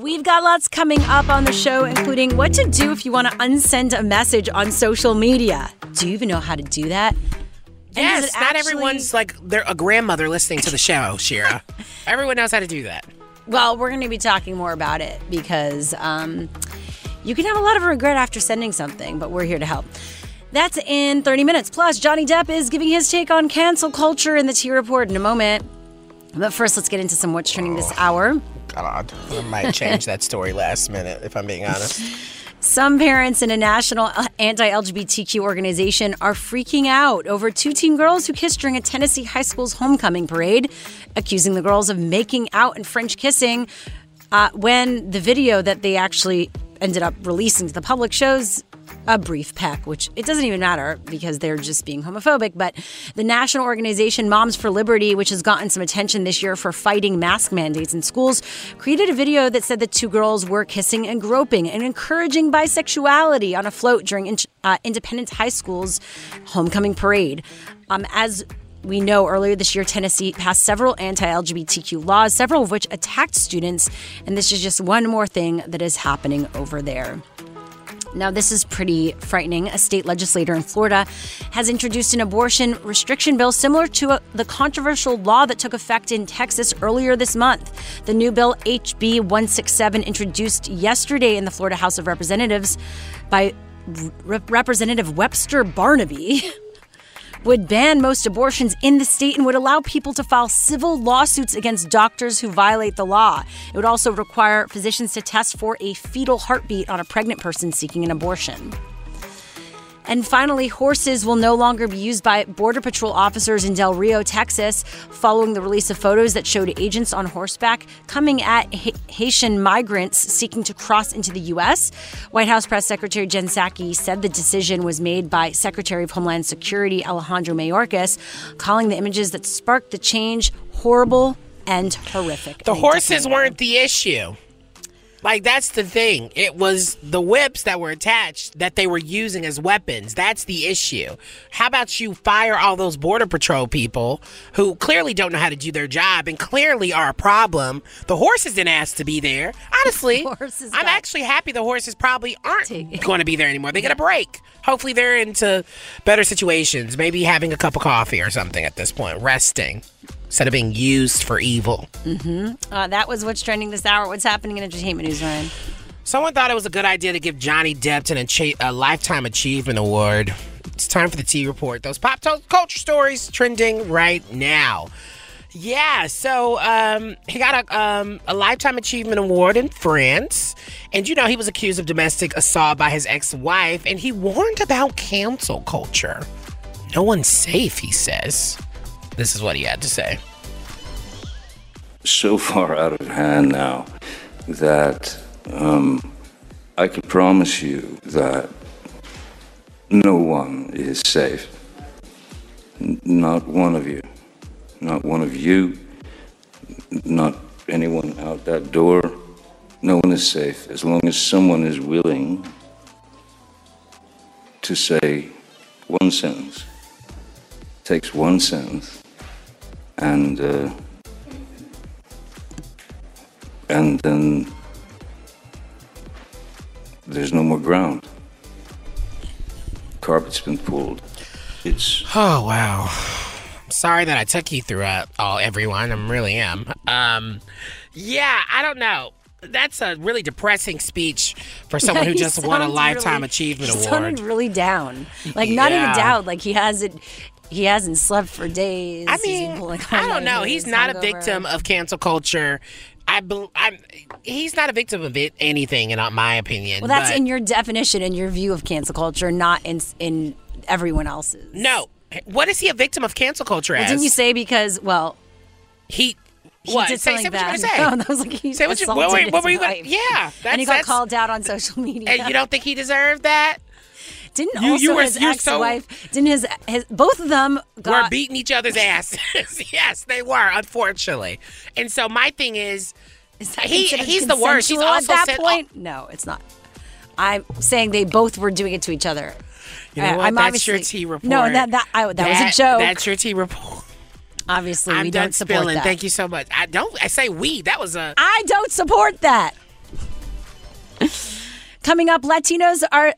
We've got lots coming up on the show, including what to do if you want to unsend a message on social media. Do you even know how to do that? Yes, not actually- everyone's like they're a grandmother listening to the show, Shira. Everyone knows how to do that. Well, we're going to be talking more about it because um, you can have a lot of regret after sending something, but we're here to help. That's in 30 minutes. Plus, Johnny Depp is giving his take on cancel culture in the T Report in a moment. But first, let's get into some what's trending this hour. God, I might change that story last minute if I'm being honest. Some parents in a national anti LGBTQ organization are freaking out over two teen girls who kissed during a Tennessee high school's homecoming parade, accusing the girls of making out and French kissing uh, when the video that they actually ended up releasing to the public shows a brief peck, which it doesn't even matter because they're just being homophobic. But the national organization Moms for Liberty, which has gotten some attention this year for fighting mask mandates in schools, created a video that said the two girls were kissing and groping and encouraging bisexuality on a float during in- uh, Independence High School's homecoming parade. Um, as we know earlier this year, Tennessee passed several anti LGBTQ laws, several of which attacked students. And this is just one more thing that is happening over there. Now, this is pretty frightening. A state legislator in Florida has introduced an abortion restriction bill similar to a, the controversial law that took effect in Texas earlier this month. The new bill, HB 167, introduced yesterday in the Florida House of Representatives by Re- Representative Webster Barnaby. would ban most abortions in the state and would allow people to file civil lawsuits against doctors who violate the law. It would also require physicians to test for a fetal heartbeat on a pregnant person seeking an abortion. And finally, horses will no longer be used by Border Patrol officers in Del Rio, Texas, following the release of photos that showed agents on horseback coming at Ha- Haitian migrants seeking to cross into the U.S. White House Press Secretary Jen Psaki said the decision was made by Secretary of Homeland Security Alejandro Mayorkas, calling the images that sparked the change horrible and horrific. The horses weren't the issue. Like that's the thing. It was the whips that were attached that they were using as weapons. That's the issue. How about you fire all those border patrol people who clearly don't know how to do their job and clearly are a problem? The horses didn't ask to be there. Honestly, I'm actually happy the horses probably aren't going to be there anymore. They get a break. Hopefully they're into better situations, maybe having a cup of coffee or something at this point, resting instead of being used for evil. hmm Uh, that was what's trending this hour. What's happening in entertainment news, Ryan? Someone thought it was a good idea to give Johnny Depp an achi- a Lifetime Achievement Award It's time for the T Report. Those pop culture stories trending right now. Yeah, so um, he got a, um, a Lifetime Achievement Award in France. And you know, he was accused of domestic assault by his ex wife, and he warned about cancel culture. No one's safe, he says. This is what he had to say. So far out of hand now that um, I can promise you that no one is safe. Not one of you. Not one of you. Not anyone out that door. No one is safe as long as someone is willing to say one sentence. Takes one sentence and uh, and then there's no more ground. Carpet's been pulled. It's Oh wow. I'm sorry that I took you through it all everyone. I really am. Um yeah, I don't know. That's a really depressing speech for someone who just won a lifetime really- achievement he award. sounded really down. Like not even Yeah. down. Like he hasn't he hasn't slept for days. I mean, I don't know. He's not a victim of cancel culture. I I'm he's not a victim of it anything in my opinion. Well, that's but- in your definition and your view of cancel culture, not in in everyone else's. No. What is he a victim of cancel culture Well, as? didn't you say because well he he What? did Say- something say what you bad? were gonna say. No, that was like he Say what you- what his what were you gonna- wife. yeah, and he got called out on social media. And you don't think he deserved that? Didn't You- also you were- his you're so- ex-wife? Didn't his his both of them were beating each other's asses. yes, they were, unfortunately. And so my thing is, that he he's the worst. He's also at that point. no, it's not. I'm saying they both were doing it to each other. You know Uh, what? I'm That's your tea report. No, that that I, that, was a joke. That's your tea report. Obviously, I'm we done don't support spilling. that. Thank you so much. I don't. I say we. That was a. I don't support that. Coming up, Latinos are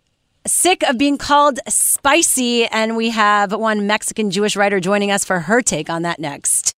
sick of being called spicy, and we have one Mexican Jewish writer joining us for her take on that next.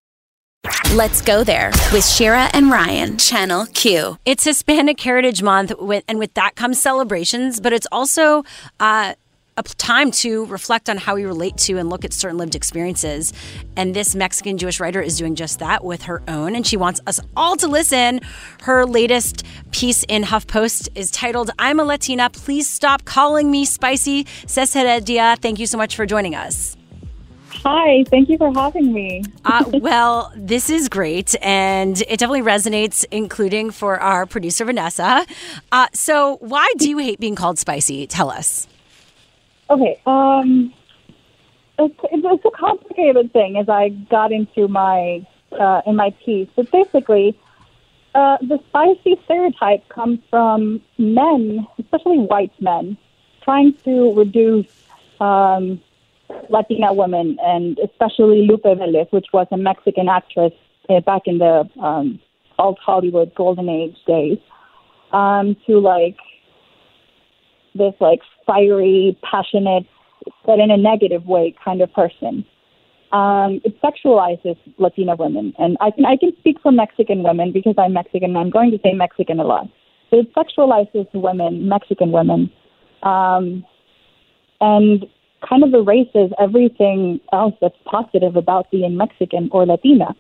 Let's go there with Shira and Ryan, Channel Q. It's Hispanic Heritage Month, and with that comes celebrations, but it's also uh, a time to reflect on how we relate to and look at certain lived experiences. And this Mexican Jewish writer is doing just that with her own, and she wants us all to listen. Her latest piece in HuffPost is titled I'm a Latina, please stop calling me spicy. Ces Heredia, thank you so much for joining us. Hi, thank you for having me. Uh, well, this is great, and it definitely resonates, including for our producer Vanessa. Uh, so, why do you hate being called spicy? Tell us. Okay, um, it's, it's, a complicated thing as I got into my uh, in my piece, but basically, uh, the spicy stereotype comes from men, especially white men, trying to reduce um, Latina women, and especially Lupe Velez, which was a Mexican actress uh, back in the um, alt Hollywood golden age days, um, to like this like fiery, passionate, but in a negative way kind of person. Um, it sexualizes Latina women, and I can I can speak for Mexican women because I'm Mexican. and I'm going to say Mexican a lot. But it sexualizes women, Mexican women, um, and kind of erases everything else that's positive about being Mexican or Latina.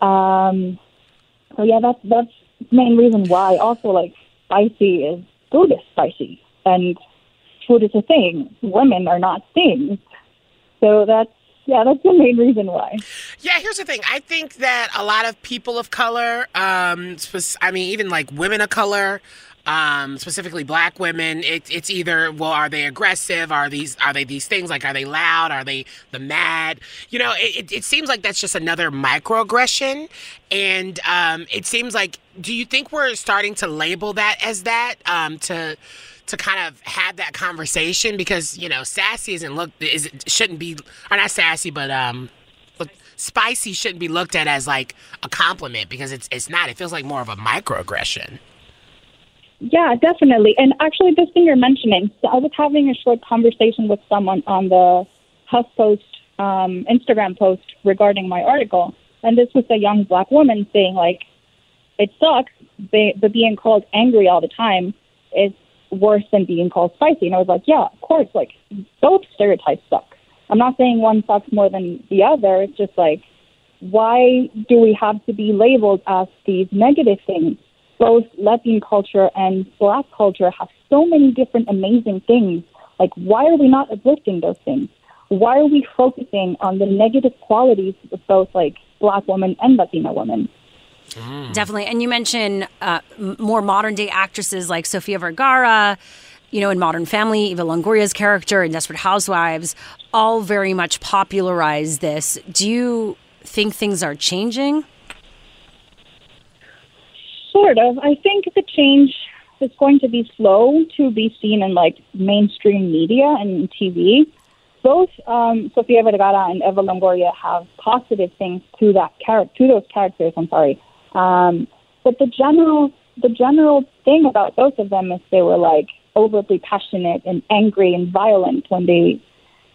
Um, so yeah, that's that's the main reason why. Also, like spicy is is spicy, and food is a thing. Women are not things. So that's yeah, that's the main reason why. Yeah, here's the thing. I think that a lot of people of color, um, I mean, even like women of color, um, specifically black women, it, it's either well, are they aggressive? Are these are they these things? Like, are they loud? Are they the mad? You know, it, it, it seems like that's just another microaggression, and um, it seems like. Do you think we're starting to label that as that um, to? To kind of have that conversation because you know sassy isn't look is shouldn't be or not sassy but um look, spicy shouldn't be looked at as like a compliment because it's it's not. It feels like more of a microaggression. Yeah, definitely. And actually, this thing you're mentioning, so I was having a short conversation with someone on the HuffPost um, Instagram post regarding my article, and this was a young black woman saying like, "It sucks, but being called angry all the time is worse than being called spicy. And I was like, yeah, of course, like both stereotypes suck. I'm not saying one sucks more than the other. It's just like, why do we have to be labeled as these negative things? Both Latin culture and Black culture have so many different amazing things. Like, why are we not uplifting those things? Why are we focusing on the negative qualities of both like Black women and Latina women? Definitely. And you mentioned uh, more modern day actresses like Sofia Vergara, you know, in Modern Family, Eva Longoria's character in Desperate Housewives, all very much popularized this. Do you think things are changing? Sort of. I think the change is going to be slow to be seen in like mainstream media and TV. Both um, Sofia Vergara and Eva Longoria have positive things to that character, to those characters. I'm sorry, um, but the general the general thing about both of them is they were like overly passionate and angry and violent when they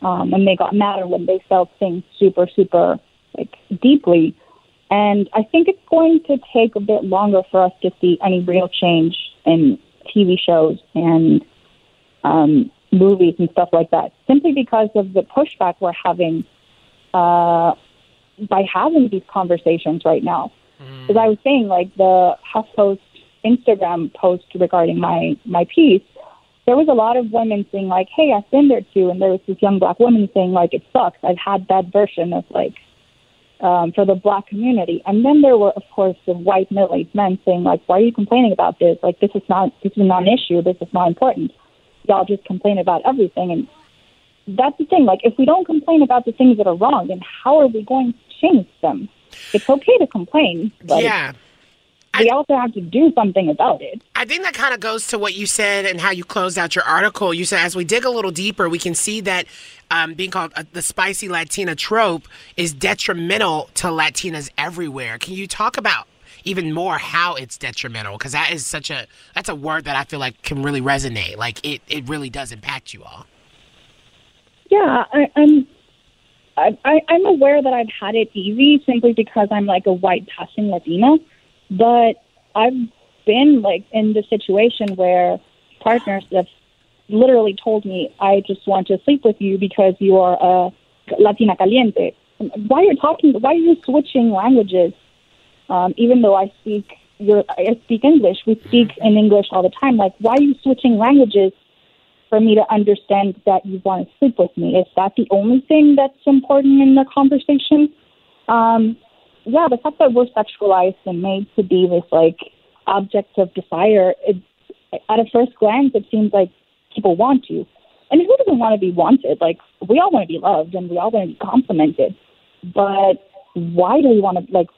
um, when they got mad or when they felt things super super like deeply. And I think it's going to take a bit longer for us to see any real change in TV shows and um, movies and stuff like that, simply because of the pushback we're having uh, by having these conversations right now. As I was saying, like the HuffPost Instagram post regarding my my piece, there was a lot of women saying like, "Hey, I've been there too," and there was this young black woman saying like, "It sucks. I've had that version of like." Um, for the black community, and then there were, of course, the white middle-aged men saying, like, "Why are you complaining about this? Like, this is not this is a non-issue. This is not important. Y'all just complain about everything." And that's the thing. Like, if we don't complain about the things that are wrong, then how are we going to change them? It's okay to complain, but Yeah. we also have to do something about it. I think that kind of goes to what you said and how you closed out your article. You said as we dig a little deeper, we can see that um, being called uh, the spicy Latina trope is detrimental to Latinas everywhere. Can you talk about even more how it's detrimental? Because that is such a that's a word that I feel like can really resonate. Like it it really does impact you all. Yeah, I, I'm. I, I, I'm aware that I've had it easy simply because I'm like a white passing Latina, but I've been like in the situation where partners have literally told me, "I just want to sleep with you because you are a Latina caliente." Why are you talking? Why are you switching languages? Um, even though I speak your, I speak English, we speak in English all the time. Like, why are you switching languages for me to understand that you want to sleep with me? Is that the only thing that's important in the conversation? Um, yeah, the fact that we're sexualized and made to be this like object of desire, it, at a first glance, it seems like people want you. And who doesn't want to be wanted? Like, we all want to be loved and we all want to be complimented. But why do we want to, like,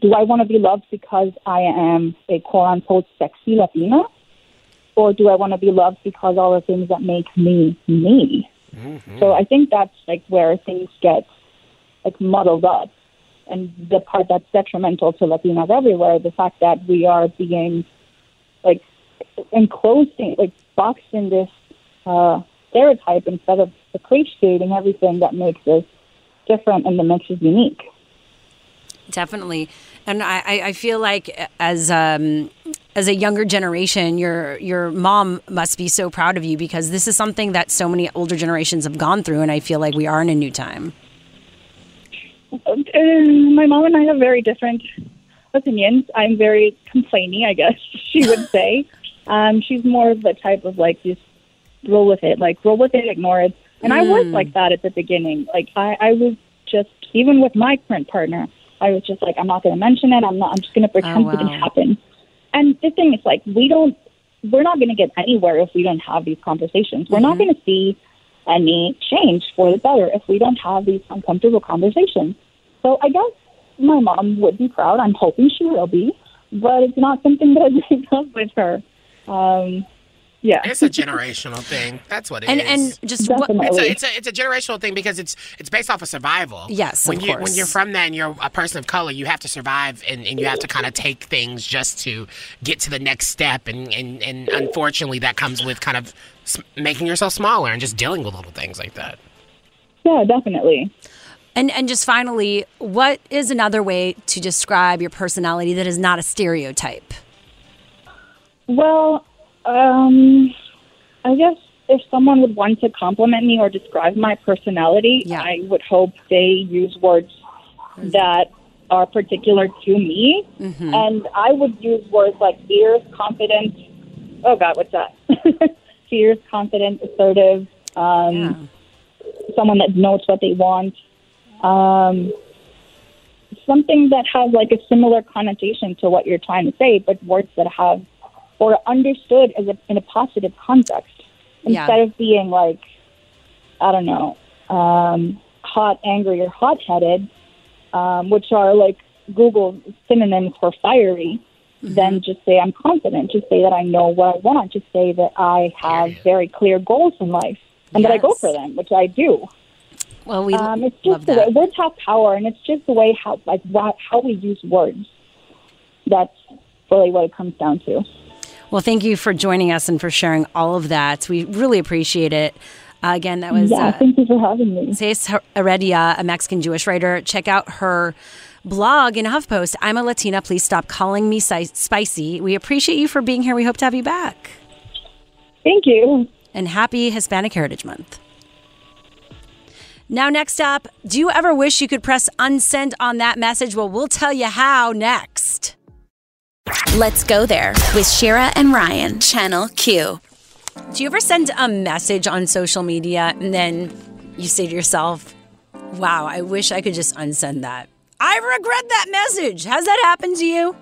do I want to be loved because I am a quote unquote sexy Latina? Or do I want to be loved because all the things that make me me? So I think that's like where things get like muddled up. And the part that's detrimental to Latinas everywhere, the fact that we are being like enclosed, in, like boxed in this uh, stereotype instead of appreciating everything that makes us different and that makes us unique. Definitely, and I, I feel like as um, as a younger generation, your your mom must be so proud of you because this is something that so many older generations have gone through, and I feel like we are in a new time. Uh, my mom and I have very different opinions. I'm very complaining, I guess she would say. Um, she's more of the type of like just roll with it, like roll with it, ignore it. And I was Mm. like that at the beginning. Like I, I was just even with my current partner, I was just like, I'm not going to mention it. I'm not. I'm just going to pretend Oh, it didn't happen. And the thing is, like, we don't. We're not going to get anywhere if we don't have these conversations. We're not going to see any change for the better if we don't have these uncomfortable conversations. So I guess my mom would be proud. I'm hoping she will be, but it's not something that I break up with her. Um, yeah, It's a generational thing. That's what it is. And- and just what- it's a, it's a it's a generational thing because it's it's based off of survival. Yes, when of you when course. you're from that and you're a person of color, you have to survive and, and you have to kind of take things just to get to the next step. And and, and unfortunately, that comes with kind of making yourself smaller and just dealing with little things like that. yeah, definitely. And and just finally, what is another way to describe your personality that is not a stereotype? Well, um, I guess if someone would want to compliment me or describe my personality, I would hope they use words that are particular to me. Mm-hmm. And I would use words like fierce, confident. Oh, God, what's that? fierce, confident, assertive, um, someone that knows what they want. Um, something that has like a similar connotation to what you're trying to say, but words that have or understood as a, in a positive context Yeah. instead of being like, I don't know, um, hot, angry, or hot headed, um, which are like Google synonyms for fiery. Then just say I'm confident. Just say that I know what I want. Just say that I have very clear goals in life and that I go for them, which I do. Well, we um, it's love just the way words have power, and it's just the way how like how we use words. That's really what it comes down to. Well, thank you for joining us and for sharing all of that. We really appreciate it. Uh, again, that was yeah, uh, thank you for having me. Cés Heredia, a Mexican Jewish writer. Check out her blog in HuffPost. I'm a Latina. Please stop calling me spicy. We appreciate you for being here. We hope to have you back. Thank you. And happy Hispanic Heritage Month. Now, next up, do you ever wish you could press unsend on that message? Well, we'll tell you how next. Let's go there with Shira and Ryan, Channel Q. Do you ever send a message on social media and then you say to yourself, wow, I wish I could just unsend that? I regret that message. Has that happened to you?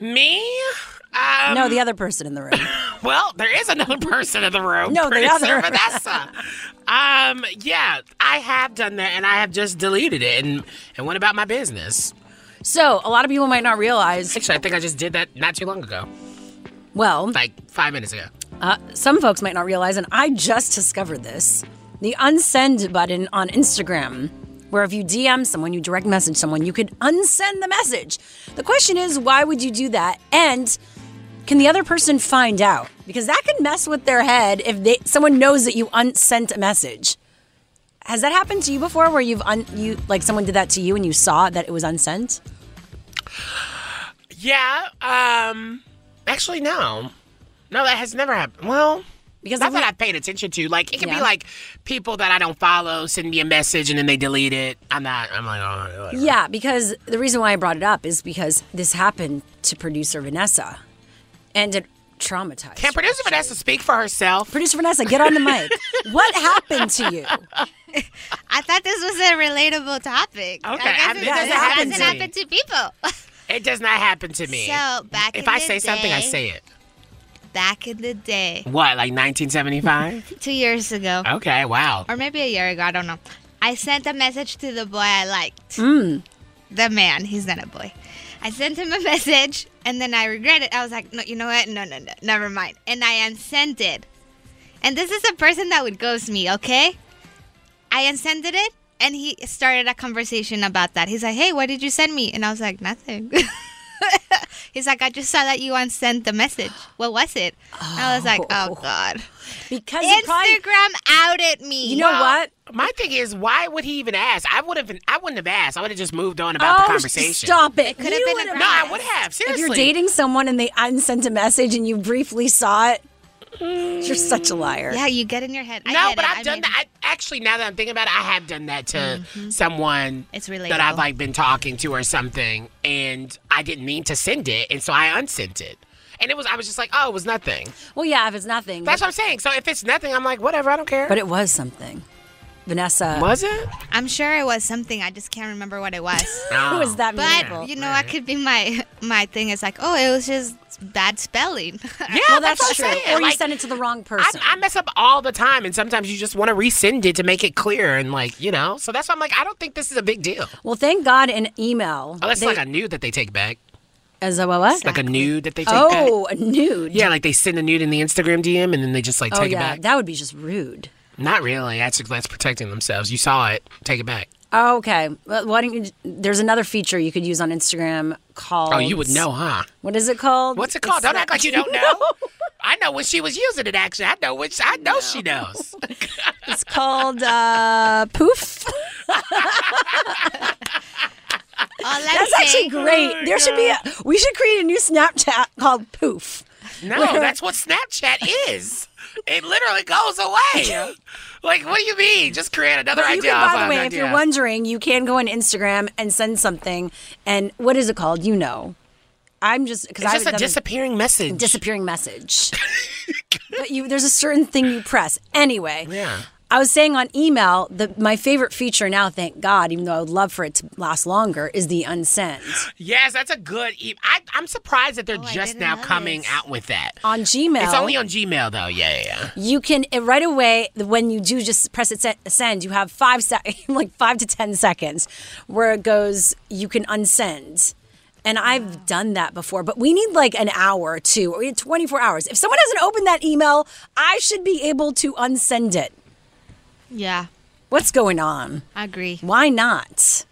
Me? Um, no, the other person in the room. Well, there is another person in the room. No, the Producer other. Vanessa. um, yeah, I have done that, and I have just deleted it and and went about my business. So a lot of people might not realize. Actually, I think I just did that not too long ago, Well, like five minutes ago. uh, some folks might not realize, and I just discovered this the unsend button on Instagram, where if you DM someone, you direct message someone, you could unsend the message. The question is, why would you do that? And can the other person find out? Because that could mess with their head if they someone knows that you unsent a message. Has that happened to you before, where you've un, you like someone did that to you and you saw that it was unsent? Yeah. Um. Actually, no. No, that has never happened. Well, because that's what I've paid attention to. Like, it can Yeah. be like people that I don't follow send me a message and then they delete it. I'm not. I'm like, oh. whatever. Yeah, because the reason why I brought it up is because this happened to producer Vanessa, and it traumatized. Can producer Vanessa speak for herself? Producer Vanessa, get on the mic. what happened to you? I thought this was a relatable topic. Okay, I guess I it mean, it doesn't, doesn't happen doesn't to happen to people. It does not happen to me. So, back if in I the say something, I say it. Back in the day, What, like 1975? two years ago, okay, wow. or maybe a year ago, I don't know. I sent a message to the boy I liked. Mm. The man, he's not a boy. I sent him a message and then I regret it. I was like, no, you know what? No, no, no, never mind. And I unsent it. And this is a person that would ghost me, okay? I unsent it and he started a conversation about that. He's like, hey, what did you send me? And I was like, nothing. He's like, I just saw that you unsent the message. What was it? And I was like, oh, oh. God. Because Instagram out at me. You know what? My thing is, why would he even ask? I would have. I wouldn't have asked. I would have just moved on about oh, the conversation. stop it! could have You been would've- a No, I would have. If Seriously. you're dating someone and they unsent a message and you briefly saw it, you're such a liar. Yeah, you get in your head. I no, get but it. I've I done mean- that. I, actually, now that I'm thinking about it, I have done that to mm-hmm. someone It's that I've like been talking to or something, and I didn't mean to send it, and so I unsent it. And it was, I was just like, oh, it was nothing. Well, yeah, if it's nothing. That's but, what I'm saying. So if it's nothing, I'm like, whatever, I don't care. but it was something. Vanessa. was it? I'm sure it was something. I just can't remember what it was. Who was that meaningful? But you know, what could be my my thing. Is like, oh, it was just bad spelling. Yeah, well, that's, that's, what I'm true. saying. Or you Like, sent it to the wrong person. I mess up all the time, and sometimes you just want to resend it to make it clear, and like you know. So that's why I'm like, I don't think this is a big deal. well, thank God an email. Oh, Unless they- like a nude that they take back, as a what? what? like a nude that they take oh, back. Oh, a nude. Yeah, like they send a nude in the Instagram DM and then they just like oh take yeah, it back. that would be just rude. Not really. That's that's protecting themselves. You saw it. Take it back. Oh, okay. Well, why don't you? There's another feature you could use on Instagram called. Oh, you would know, huh? What is it called? What's it called? It's Don't that- act like you don't know. I know when she was using it. Actually, I know which. I know she knows. It's called uh, Poof. All I'm That's actually saying- great. there should be a. We should create a new Snapchat called Poof. No, that's what Snapchat is. It literally goes away. like, what do you mean? Just create another But idea. can, by the way, if idea. you're wondering, you can go on Instagram and send something. And what is it called? You know. I'm just because I just a disappearing message. Disappearing message. but you, there's a certain thing you press. Anyway, Yeah. I was saying on email that my favorite feature now, thank God, even though I would love for it to last longer, is the unsend Yes, that's a good. E- I, I'm surprised that they're Oh, just now coming out with that. on Gmail. It's only on Gmail though. Yeah, yeah. yeah. You can uh, right away when you do just press it send. You have five sec- like five to ten seconds where it goes. You can unsend, and I've done that before. But we need like an hour or two, or 24 hours. If someone hasn't opened that email, I should be able to unsend it. Yeah, What's going on? I agree. Why not?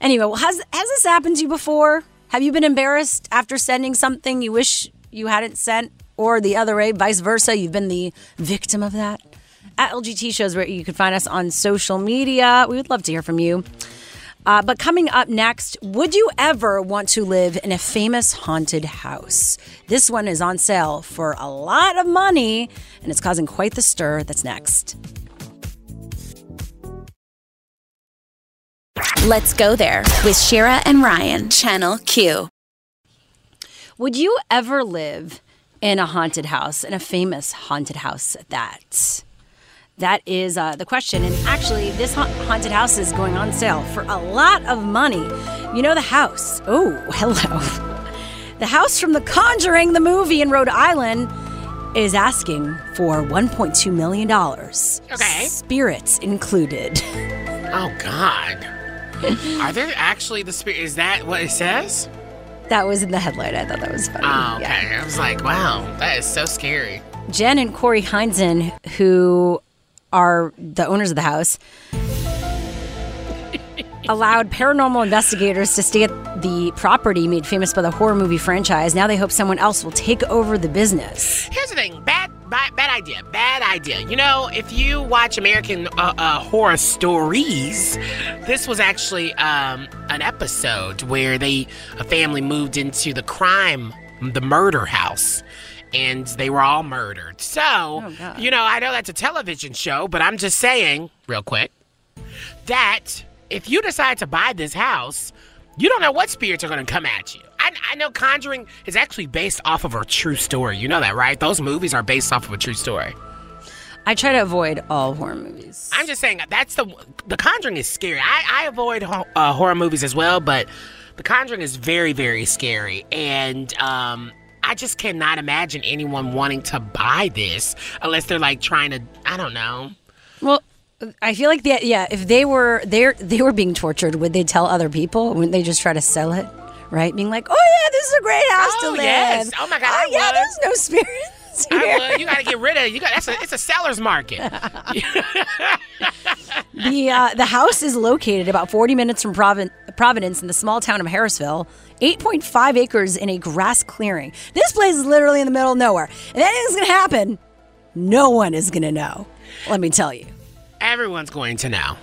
Anyway, well, has has this happened to you before? Have you been embarrassed after sending something you wish you hadn't sent, or the other way, vice versa? You've been the victim of that. At LGT shows where you can find us on social media. We would love to hear from you. Uh, but coming up next, would you ever want to live in a famous haunted house? This one is on sale for a lot of money, and it's causing quite the stir. That's next. Let's go there with Shira and Ryan, Channel Q. Would you ever live in a haunted house, in a famous haunted house at that? That is uh, the question. And actually, this ha- haunted house is going on sale for a lot of money. You know, the house. Oh, hello. The house from The Conjuring, the movie in Rhode Island, is asking for $1.2 million. Okay. Spirits included. Oh God. Are there actually the spirit? Is that what it says? That was in the headline. I thought that was funny. Oh, okay. Yeah. I was like, wow, that is so scary. Jen and Corey Heinzen, who are the owners of the house, allowed paranormal investigators to stay at the property made famous by the horror movie franchise. Now they hope someone else will take over the business. Here's the thing, bad, bad, bad idea, bad idea. You know, if you watch American uh, uh, horror stories, this was actually um, an episode where they a family moved into the crime, the murder house. And they were all murdered. So, you know, I know that's a television show, but I'm just saying, real quick, that if you decide to buy this house, you don't know what spirits are going to come at you. I, I know Conjuring is actually based off of a true story. You know that, right? Those movies are based off of a true story. I try to avoid all horror movies. I'm just saying that's the the Conjuring is scary. I, I avoid ho- uh, horror movies as well, but the Conjuring is very very scary, and um, I just cannot imagine anyone wanting to buy this unless they're like trying to. I don't know. Well, I feel like the yeah, if they were they they were being tortured, would they tell other people? Wouldn't they just try to sell it? Right? Being like, oh yeah, this is a great house to Oh, live. yes. Oh, my God, Oh I yeah, would. there's no spirits here. I would. You got to get rid of it. You got that's a it's a seller's market. The uh, the house is located about 40 minutes from Provin- Providence in the small town of Harrisville. 8.5 acres in a grass clearing. This place is literally in the middle of nowhere. If anything's going to happen, no one is going to know. Let me tell you. Everyone's going to know.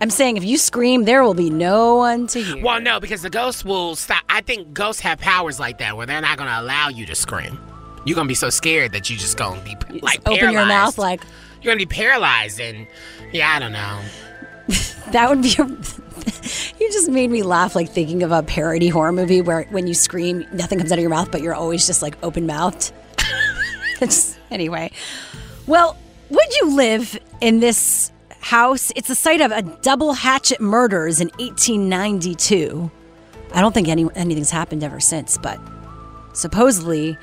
I'm saying if you scream, there will be no one to hear. Well, no, because the ghosts will stop. I think ghosts have powers like that where they're not going to allow you to scream. You're going to be so scared that you just going to be like Open paralyzed. your mouth like You're going to be paralyzed and yeah, I don't know. that would be. A, you just made me laugh, like thinking of a parody horror movie where when you scream, nothing comes out of your mouth, but you're always just like open mouthed. anyway, well, would you live in this house? It's the site of a double hatchet murders in 1892. I don't think any anything's happened ever since, but supposedly,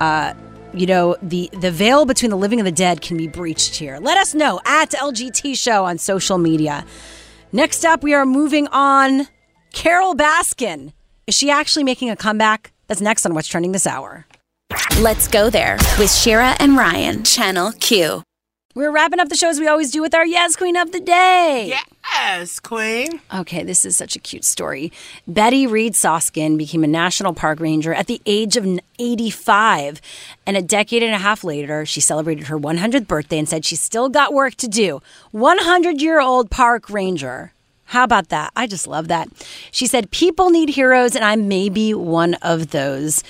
uh, you know, the the veil between the living and the dead can be breached here. Let us know at LGT Show on social media. Next up, we are moving on. Carole Baskin. Is she actually making a comeback? That's next on What's Trending This Hour. Let's go there with Shira and Ryan, Channel Q. We're wrapping up the show as we always do with our Yes Queen of the Day. Yes, Queen. Okay, this is such a cute story. Betty Reid Soskin became a national park ranger at the age of 85. And a decade and a half later, she celebrated her 100th birthday and said she still got work to do. 100 year old park ranger. How about that? I just love that. She said, People need heroes, and I may be one of those.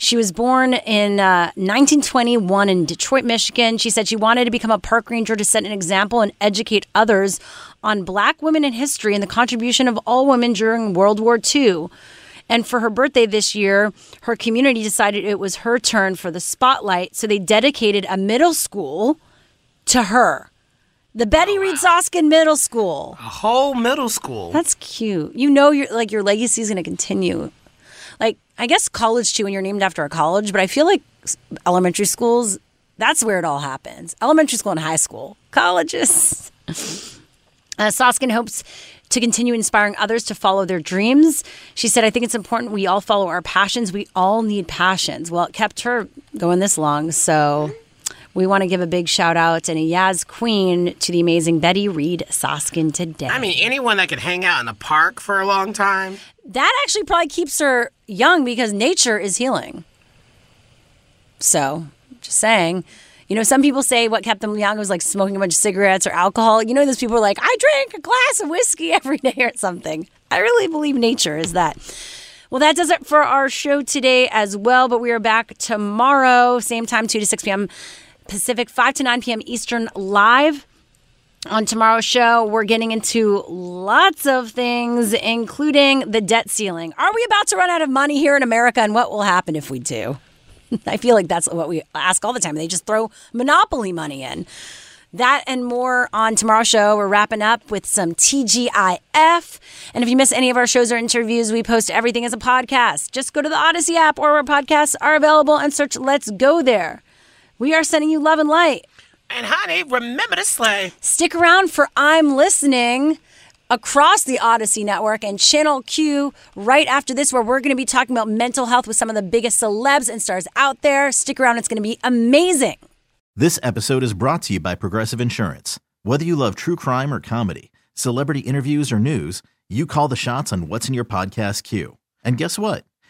She was born in uh, 1921 in Detroit, Michigan. She said she wanted to become a park ranger to set an example and educate others on black women in history and the contribution of all women during World War II. And for her birthday this year, her community decided it was her turn for the spotlight. So they dedicated a middle school to her. The Betty Reid Soskin Middle School. A whole middle school. That's cute. You know your like your legacy is going to continue. I guess college too when you're named after a college, but I feel like elementary schools that's where it all happens. Elementary school and high school. Colleges. Uh, Soskin hopes to continue inspiring others to follow their dreams. She said, I think it's important we all follow our passions. We all need passions. Well, it kept her going this long. So we want to give a big shout out and a Yaz Queen to the amazing Betty Reid Soskin today. I mean, anyone that could hang out in the park for a long time. that actually probably keeps her young because nature is healing. So, just saying. You know, some people say what kept them young was like smoking a bunch of cigarettes or alcohol. You know, those people are like, I drink a glass of whiskey every day or something. I really believe nature is that. Well, that does it for our show today as well. But we are back tomorrow, same time, 2 to 6 p.m. Pacific, 5 to 9 p.m. Eastern, live. On tomorrow's show, we're getting into lots of things, including the debt ceiling. Are we about to run out of money here in America, and what will happen if we do? I feel like that's what we ask all the time. They just throw monopoly money in. That and more on tomorrow's show. We're wrapping up with some TGIF. And if you miss any of our shows or interviews, we post everything as a podcast. Just go to the Odyssey app or where podcasts are available and search Let's Go There. We are sending you love and light. And honey, remember to slay. Stick around for I'm Listening across the Odyssey Network and Channel Q right after this, where we're going to be talking about mental health with some of the biggest celebs and stars out there. Stick around, it's going to be amazing. This episode is brought to you by Progressive Insurance. Whether you love true crime or comedy, celebrity interviews or news, you call the shots on what's in your podcast queue. And guess what?